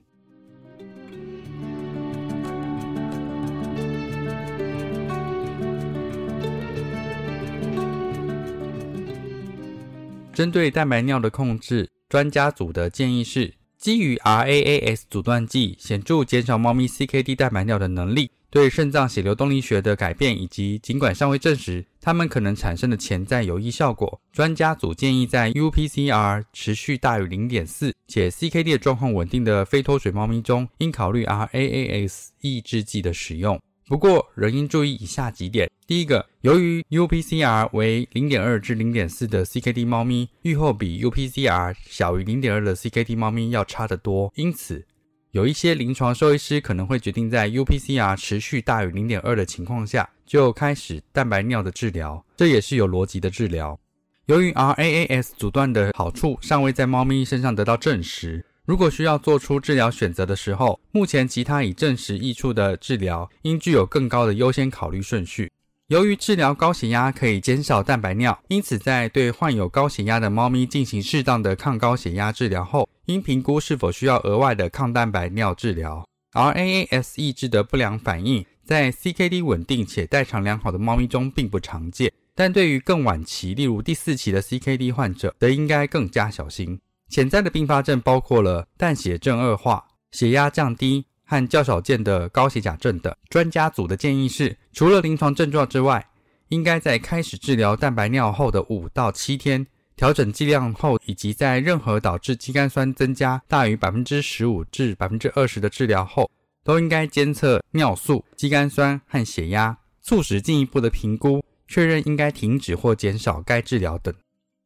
针对蛋白尿的控制，专家组的建议是，基于 RAAS 阻断剂显著减少猫咪 CKD 蛋白尿的能力。对肾脏血流动力学的改变，以及尽管尚未证实它们可能产生的潜在有益效果，专家组建议在 UPCR 持续大于0.4且 CKD 状况稳定的非脱水猫咪中，应考虑 RAAS 抑制剂的使用。不过，仍应注意以下几点：第一个，由于 UPCR 为0.2至0.4的 CKD 猫咪，预后比 UPCR 小于0.2的 CKD 猫咪要差得多，因此。有一些临床兽医师可能会决定在 UPCR 持续大于0.2的情况下就开始蛋白尿的治疗，这也是有逻辑的治疗。由于 RAAS 阻断的好处尚未在猫咪身上得到证实，如果需要做出治疗选择的时候，目前其他已证实益处的治疗应具有更高的优先考虑顺序。由于治疗高血压可以减少蛋白尿，因此在对患有高血压的猫咪进行适当的抗高血压治疗后，应评估是否需要额外的抗蛋白尿治疗。RNAS 抑制的不良反应在 CKD 稳定且代偿良好的猫咪中并不常见，但对于更晚期，例如第四期的 CKD 患者，则应该更加小心。潜在的并发症包括了淡血症恶化、血压降低。和较少见的高血钾症等，专家组的建议是，除了临床症状之外，应该在开始治疗蛋白尿后的五到七天，调整剂量后，以及在任何导致肌酐酸增加大于百分之十五至百分之二十的治疗后，都应该监测尿素、肌酐酸和血压，促使进一步的评估，确认应该停止或减少该治疗等。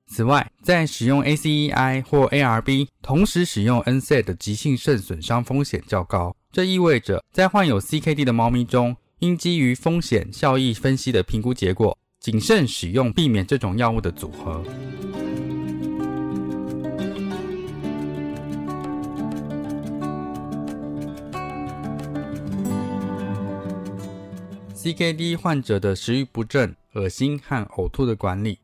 此外，在使用 ACEI 或 ARB 同时使用 NSAID 的急性肾损伤风险较高。这意味着，在患有 CKD 的猫咪中，应基于风险效益分析的评估结果，谨慎使用，避免这种药物的组合。CKD 患者的食欲不振、恶心和呕吐的管理。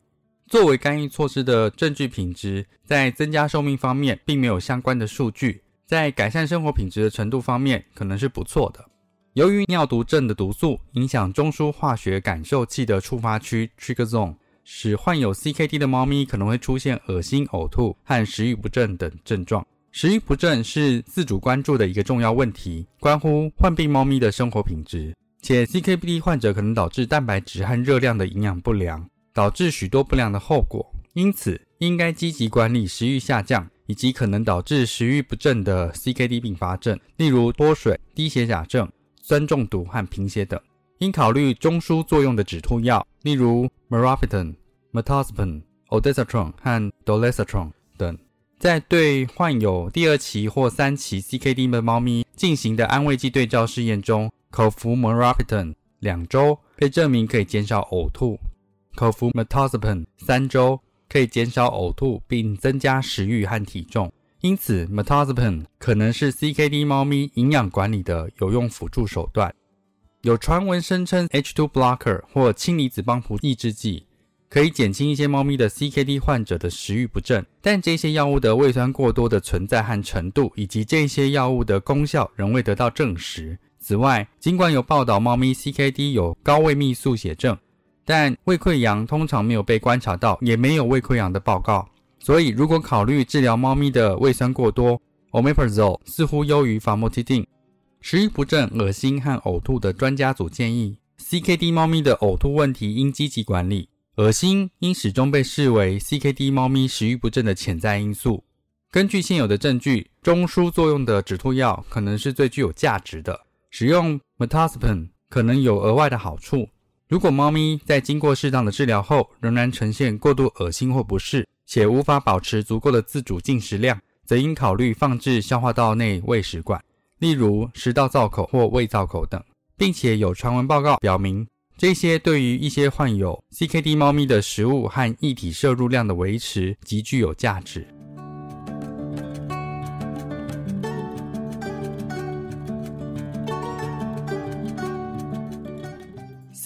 作为干预措施的证据品质，在增加寿命方面并没有相关的数据，在改善生活品质的程度方面可能是不错的。由于尿毒症的毒素影响中枢化学感受器的触发区 （trigger zone），使患有 CKD 的猫咪可能会出现恶心、呕吐和食欲不振等症状。食欲不振是自主关注的一个重要问题，关乎患病猫咪的生活品质，且 CKD 患者可能导致蛋白质和热量的营养不良。导致许多不良的后果，因此应该积极管理食欲下降以及可能导致食欲不振的 CKD 并发症，例如脱水、低血钾症、酸中毒和贫血等。应考虑中枢作用的止吐药，例如 meropenem、metazapine、ondansetron 和 dolasetron 等。在对患有第二期或三期 CKD 的猫咪进行的安慰剂对照试验中，口服 meropenem 两周被证明可以减少呕吐。口服 m e t o s p a n 三周可以减少呕吐并增加食欲和体重，因此 metazapine 可能是 CKD 猫咪营养管理的有用辅助手段。有传闻声称 H2 blocker 或氢离子帮浦抑制剂可以减轻一些猫咪的 CKD 患者的食欲不振，但这些药物的胃酸过多的存在和程度，以及这些药物的功效仍未得到证实。此外，尽管有报道猫咪 CKD 有高胃泌素血症。但胃溃疡通常没有被观察到，也没有胃溃疡的报告。所以，如果考虑治疗猫咪的胃酸过多，omeprazole 似乎优于 famotidine。食欲不振、恶心和呕吐的专家组建议，CKD 猫咪的呕吐问题应积极管理。恶心应始终被视为 CKD 猫咪食欲不振的潜在因素。根据现有的证据，中枢作用的止吐药可能是最具有价值的。使用 metazapine 可能有额外的好处。如果猫咪在经过适当的治疗后，仍然呈现过度恶心或不适，且无法保持足够的自主进食量，则应考虑放置消化道内喂食管，例如食道造口或胃造口等，并且有传闻报告表明，这些对于一些患有 CKD 猫咪的食物和液体摄入量的维持极具有价值。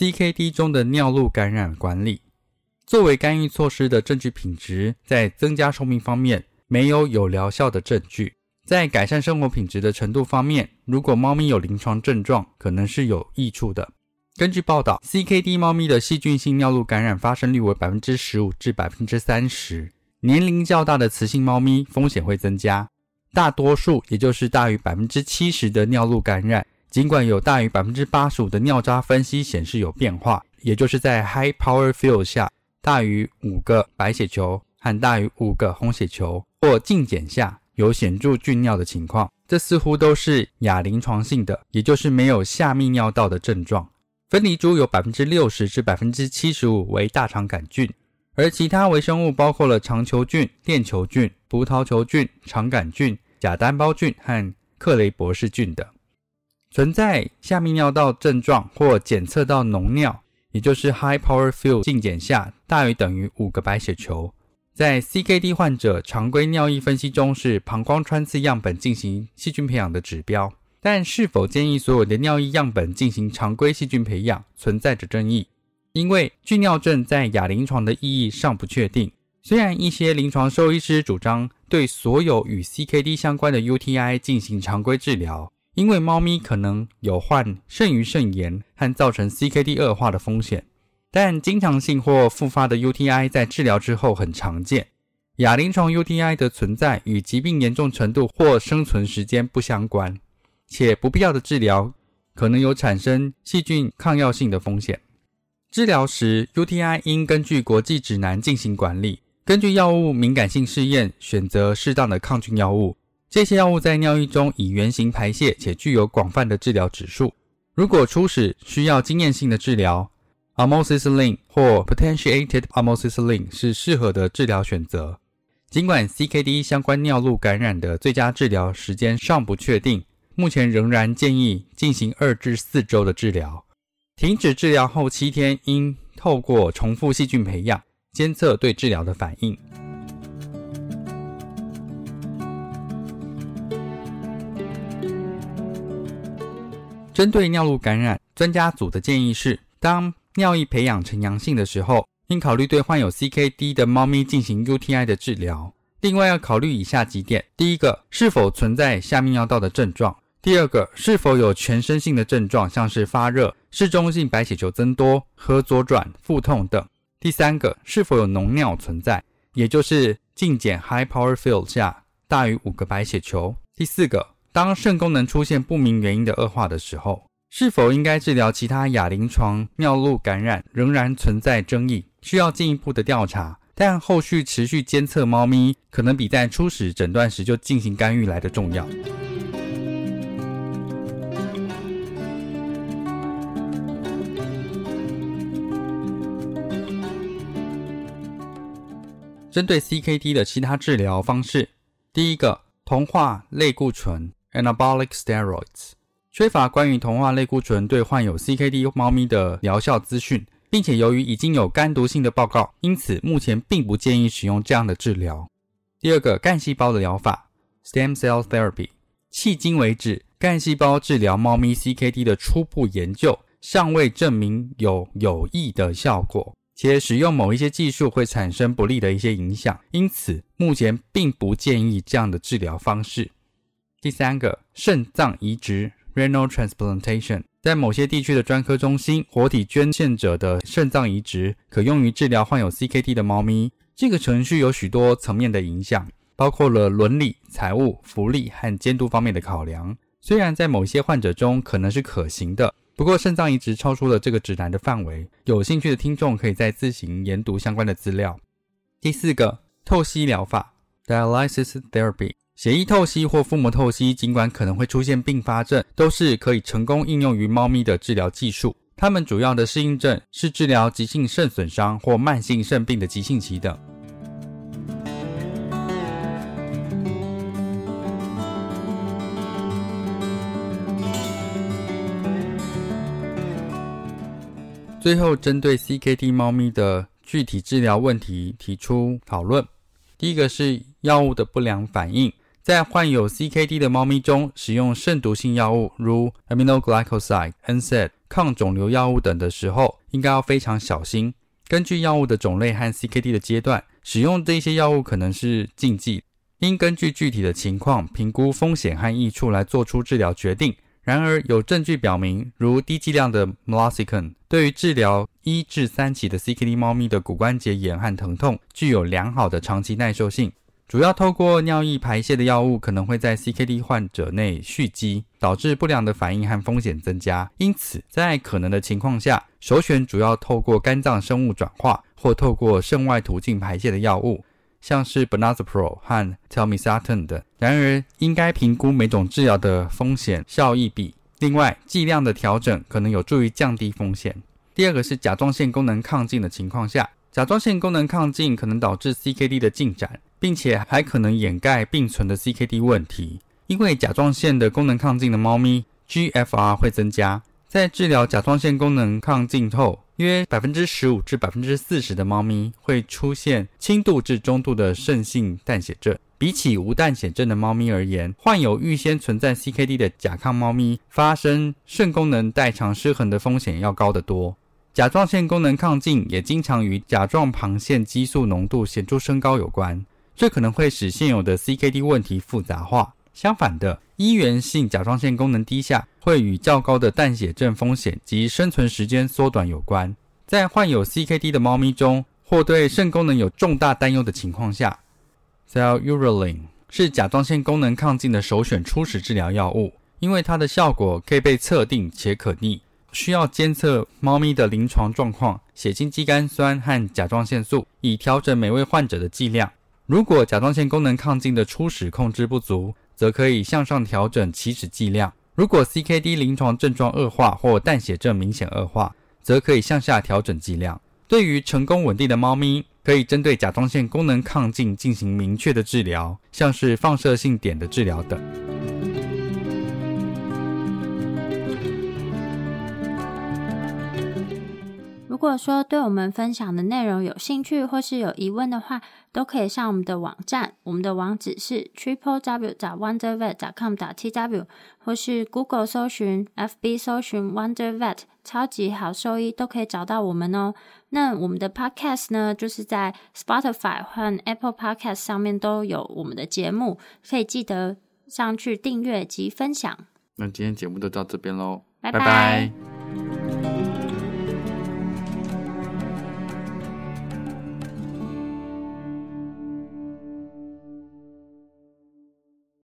CKD 中的尿路感染管理，作为干预措施的证据品质，在增加寿命方面没有有疗效的证据。在改善生活品质的程度方面，如果猫咪有临床症状，可能是有益处的。根据报道，CKD 猫咪的细菌性尿路感染发生率为百分之十五至百分之三十。年龄较大的雌性猫咪风险会增加，大多数也就是大于百分之七十的尿路感染。尽管有大于百分之八十五的尿渣分析显示有变化，也就是在 high power field 下大于五个白血球和大于五个红血球，或净检下有显著菌尿的情况，这似乎都是亚临床性的，也就是没有下泌尿道的症状。分离株有百分之六十至百分之七十五为大肠杆菌，而其他微生物包括了肠球菌、链球菌、葡萄球菌、肠杆菌、假单胞菌和克雷博士菌等。存在下泌尿道症状或检测到脓尿，也就是 high power field 净检下大于等于五个白血球，在 CKD 患者常规尿液分析中是膀胱穿刺样本进行细菌培养的指标，但是否建议所有的尿液样本进行常规细菌培养存在着争议。因为巨尿症在亚临床的意义尚不确定。虽然一些临床兽医师主张对所有与 CKD 相关的 UTI 进行常规治疗，因为猫咪可能有患肾盂肾炎和造成 CKD 恶化的风险，但经常性或复发的 UTI 在治疗之后很常见。亚临床 UTI 的存在与疾病严重程度或生存时间不相关，且不必要的治疗可能有产生细菌抗药性的风险。治疗时，UTI 应根据国际指南进行管理，根据药物敏感性试验选择适当的抗菌药物。这些药物在尿液中以圆形排泄，且具有广泛的治疗指数。如果初始需要经验性的治疗，amoxicillin 或 potentiated amoxicillin 是适合的治疗选择。尽管 CKD 相关尿路感染的最佳治疗时间尚不确定，目前仍然建议进行二至四周的治疗。停止治疗后七天，应透过重复细菌培养监测对治疗的反应。针对尿路感染，专家组的建议是：当尿液培养呈阳性的时候。应考虑对患有 CKD 的猫咪进行 UTI 的治疗。另外要考虑以下几点：第一个，是否存在下泌尿道的症状；第二个，是否有全身性的症状，像是发热、嗜中性白血球增多和左转、腹痛等；第三个，是否有脓尿存在，也就是净检 High Power Field 下大于五个白血球；第四个，当肾功能出现不明原因的恶化的时候，是否应该治疗其他亚临床尿路感染，仍然存在争议。需要进一步的调查，但后续持续监测猫咪可能比在初始诊断时就进行干预来的重要。针对 CKD 的其他治疗方式，第一个，同化类固醇 （Anabolic Steroids），缺乏关于同化类固醇对患有 CKD 猫咪的疗效资讯。并且由于已经有肝毒性的报告，因此目前并不建议使用这样的治疗。第二个干细胞的疗法 （Stem Cell Therapy），迄今为止，干细胞治疗猫咪 CKD 的初步研究尚未证明有有益的效果，且使用某一些技术会产生不利的一些影响，因此目前并不建议这样的治疗方式。第三个肾脏移植 （Renal Transplantation）。在某些地区的专科中心，活体捐献者的肾脏移植可用于治疗患有 CKD 的猫咪。这个程序有许多层面的影响，包括了伦理、财务、福利和监督方面的考量。虽然在某些患者中可能是可行的，不过肾脏移植超出了这个指南的范围。有兴趣的听众可以再自行研读相关的资料。第四个，透析疗法 （Dialysis Therapy）。血液透析或腹膜透析，尽管可能会出现并发症，都是可以成功应用于猫咪的治疗技术。它们主要的适应症是治疗急性肾损伤或慢性肾病的急性期等。最后，针对 CKD 猫咪的具体治疗问题提出讨论。第一个是药物的不良反应。在患有 CKD 的猫咪中，使用肾毒性药物，如 aminoglycoside、NSAID、抗肿瘤药物等的时候，应该要非常小心。根据药物的种类和 CKD 的阶段，使用这些药物可能是禁忌，应根据具体的情况评估风险和益处来做出治疗决定。然而，有证据表明，如低剂量的 meloxicam 对于治疗一至三期的 CKD 猫咪的骨关节炎和疼痛具有良好的长期耐受性。主要透过尿液排泄的药物可能会在 CKD 患者内蓄积，导致不良的反应和风险增加。因此，在可能的情况下，首选主要透过肝脏生物转化或透过肾外途径排泄的药物，像是 Benazeprol 和 Telmisartan 等。然而，应该评估每种治疗的风险效益比。另外，剂量的调整可能有助于降低风险。第二个是甲状腺功能亢进的情况下，甲状腺功能亢进可能导致 CKD 的进展。并且还可能掩盖并存的 CKD 问题，因为甲状腺的功能亢进的猫咪 GFR 会增加。在治疗甲状腺功能亢进后，约百分之十五至百分之四十的猫咪会出现轻度至中度的肾性淡血症。比起无淡血症的猫咪而言，患有预先存在 CKD 的甲亢猫咪发生肾功能代偿失衡的风险要高得多。甲状腺功能亢进也经常与甲状旁腺激素浓度显著升高有关，这可能会使现有的 CKD 问题复杂化。相反的，一元性甲状腺功能低下会与较高的淡血症风险及生存时间缩短有关。在患有 CKD 的猫咪中，或对肾功能有重大担忧的情况下 c e l l u r a l i n e 是甲状腺功能亢进的首选初始治疗药物，因为它的效果可以被测定且可逆。需要监测猫咪的临床状况、血清肌酐酸和甲状腺素，以调整每位患者的剂量。如果甲状腺功能亢进的初始控制不足，则可以向上调整起始剂量。如果 CKD 临床症状恶化或淡血症明显恶化，则可以向下调整剂量。对于成功稳定的猫咪，可以针对甲状腺功能亢进进行明确的治疗，像是放射性碘的治疗等。果说对我们分享的内容有兴趣或是有疑问的话，都可以上我们的网站，我们的网址是 triple w 打 wonder vet 打 com 打 t w，或是 Google 搜寻、FB 搜寻 Wonder Vet 超级好兽医，都可以找到我们哦。那我们的 Podcast 呢，就是在 Spotify 和 Apple Podcast 上面都有我们的节目，可以记得上去订阅及分享。那今天节目就到这边喽，拜拜。